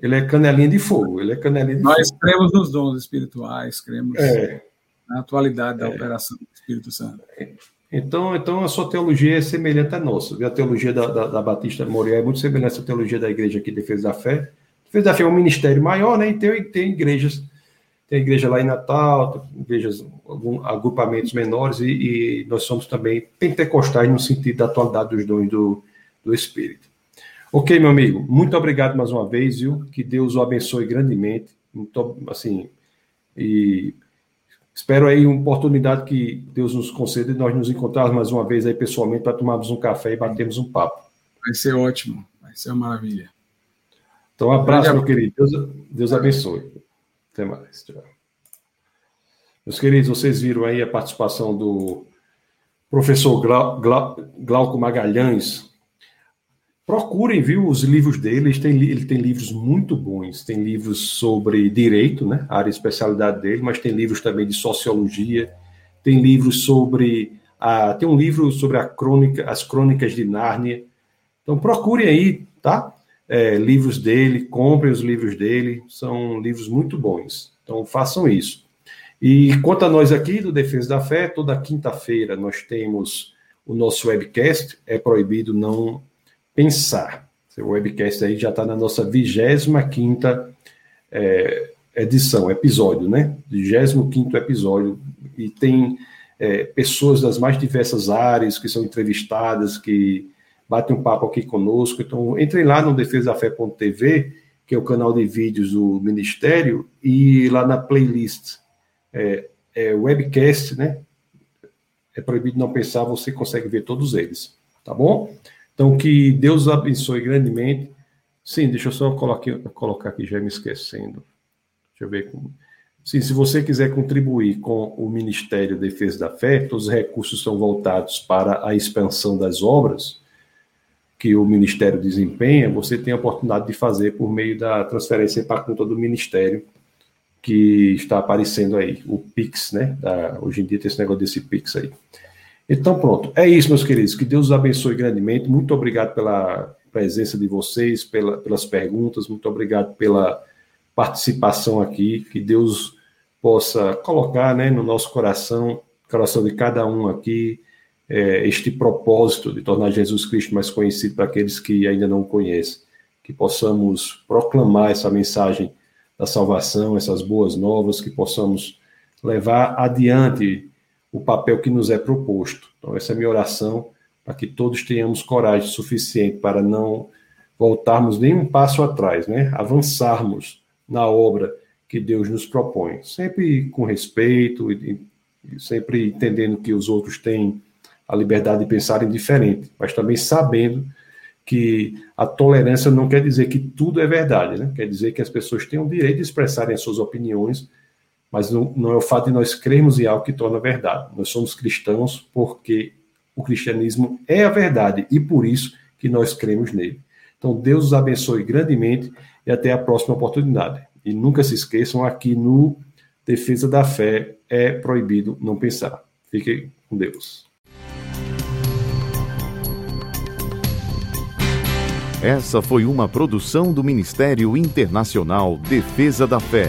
ele é canelinha de fogo. Ele é canelinha de Nós fogo. cremos nos dons espirituais, cremos é. na atualidade da é. operação do Espírito Santo. Então, então a sua teologia é semelhante à nossa. A teologia da, da, da Batista Moriá é muito semelhante à teologia da igreja aqui, Defesa da Fé. Defesa da Fé é um ministério maior, né? E tem, tem igrejas tem igreja lá em Natal, igrejas, alguns agrupamentos menores, e, e, nós somos também pentecostais no sentido da atualidade dos dons do, do Espírito. Ok, meu amigo, muito obrigado mais uma vez, viu? Que Deus o abençoe grandemente. Muito, assim, e espero aí uma oportunidade que Deus nos conceda e nós nos encontrarmos mais uma vez aí pessoalmente para tomarmos um café e batermos um papo. Vai ser ótimo, vai ser uma maravilha. Então, um abraço, meu querido. Deus, Deus abençoe. Até mais. Tchau. Meus queridos, vocês viram aí a participação do professor Glau, Glau, Glauco Magalhães. Procurem, viu, os livros dele. Ele tem, ele tem livros muito bons. Tem livros sobre direito, né, a área de especialidade dele, mas tem livros também de sociologia. Tem livros sobre. A, tem um livro sobre a crônica, as crônicas de Nárnia. Então procurem aí, tá? é, livros dele, comprem os livros dele, são livros muito bons. Então façam isso. E quanto a nós aqui do Defesa da Fé, toda quinta-feira nós temos o nosso webcast, é proibido não pensar. O webcast aí já está na nossa 25 é, edição, episódio, né? 25 episódio, e tem é, pessoas das mais diversas áreas que são entrevistadas, que bate um papo aqui conosco. Então, entrem lá no defesafé.tv, que é o canal de vídeos do Ministério, e lá na playlist é, é, webcast, né? É proibido não pensar, você consegue ver todos eles, tá bom? Então, que Deus abençoe grandemente. Sim, deixa eu só colocar, aqui, já me esquecendo. Deixa eu ver como. Sim, se você quiser contribuir com o Ministério Defesa da Fé, todos os recursos são voltados para a expansão das obras que o Ministério desempenha, você tem a oportunidade de fazer por meio da transferência para a conta do Ministério, que está aparecendo aí, o Pix, né? Da, hoje em dia tem esse negócio desse Pix aí. Então, pronto. É isso, meus queridos. Que Deus os abençoe grandemente. Muito obrigado pela presença de vocês, pela, pelas perguntas. Muito obrigado pela participação aqui. Que Deus possa colocar né, no nosso coração, coração de cada um aqui, é, este propósito de tornar Jesus Cristo mais conhecido para aqueles que ainda não o conhecem. Que possamos proclamar essa mensagem da salvação, essas boas novas, que possamos levar adiante o papel que nos é proposto. Então, essa é a minha oração, para que todos tenhamos coragem suficiente para não voltarmos nem um passo atrás, né? avançarmos na obra que Deus nos propõe, sempre com respeito e, e sempre entendendo que os outros têm a liberdade de pensarem diferente, mas também sabendo que a tolerância não quer dizer que tudo é verdade, né? quer dizer que as pessoas têm o direito de expressarem as suas opiniões, mas não, não é o fato de nós crermos em algo que torna verdade. Nós somos cristãos porque o cristianismo é a verdade e por isso que nós cremos nele. Então, Deus os abençoe grandemente e até a próxima oportunidade. E nunca se esqueçam, aqui no Defesa da Fé é proibido não pensar. Fiquem com Deus. Essa foi uma produção do Ministério Internacional Defesa da Fé,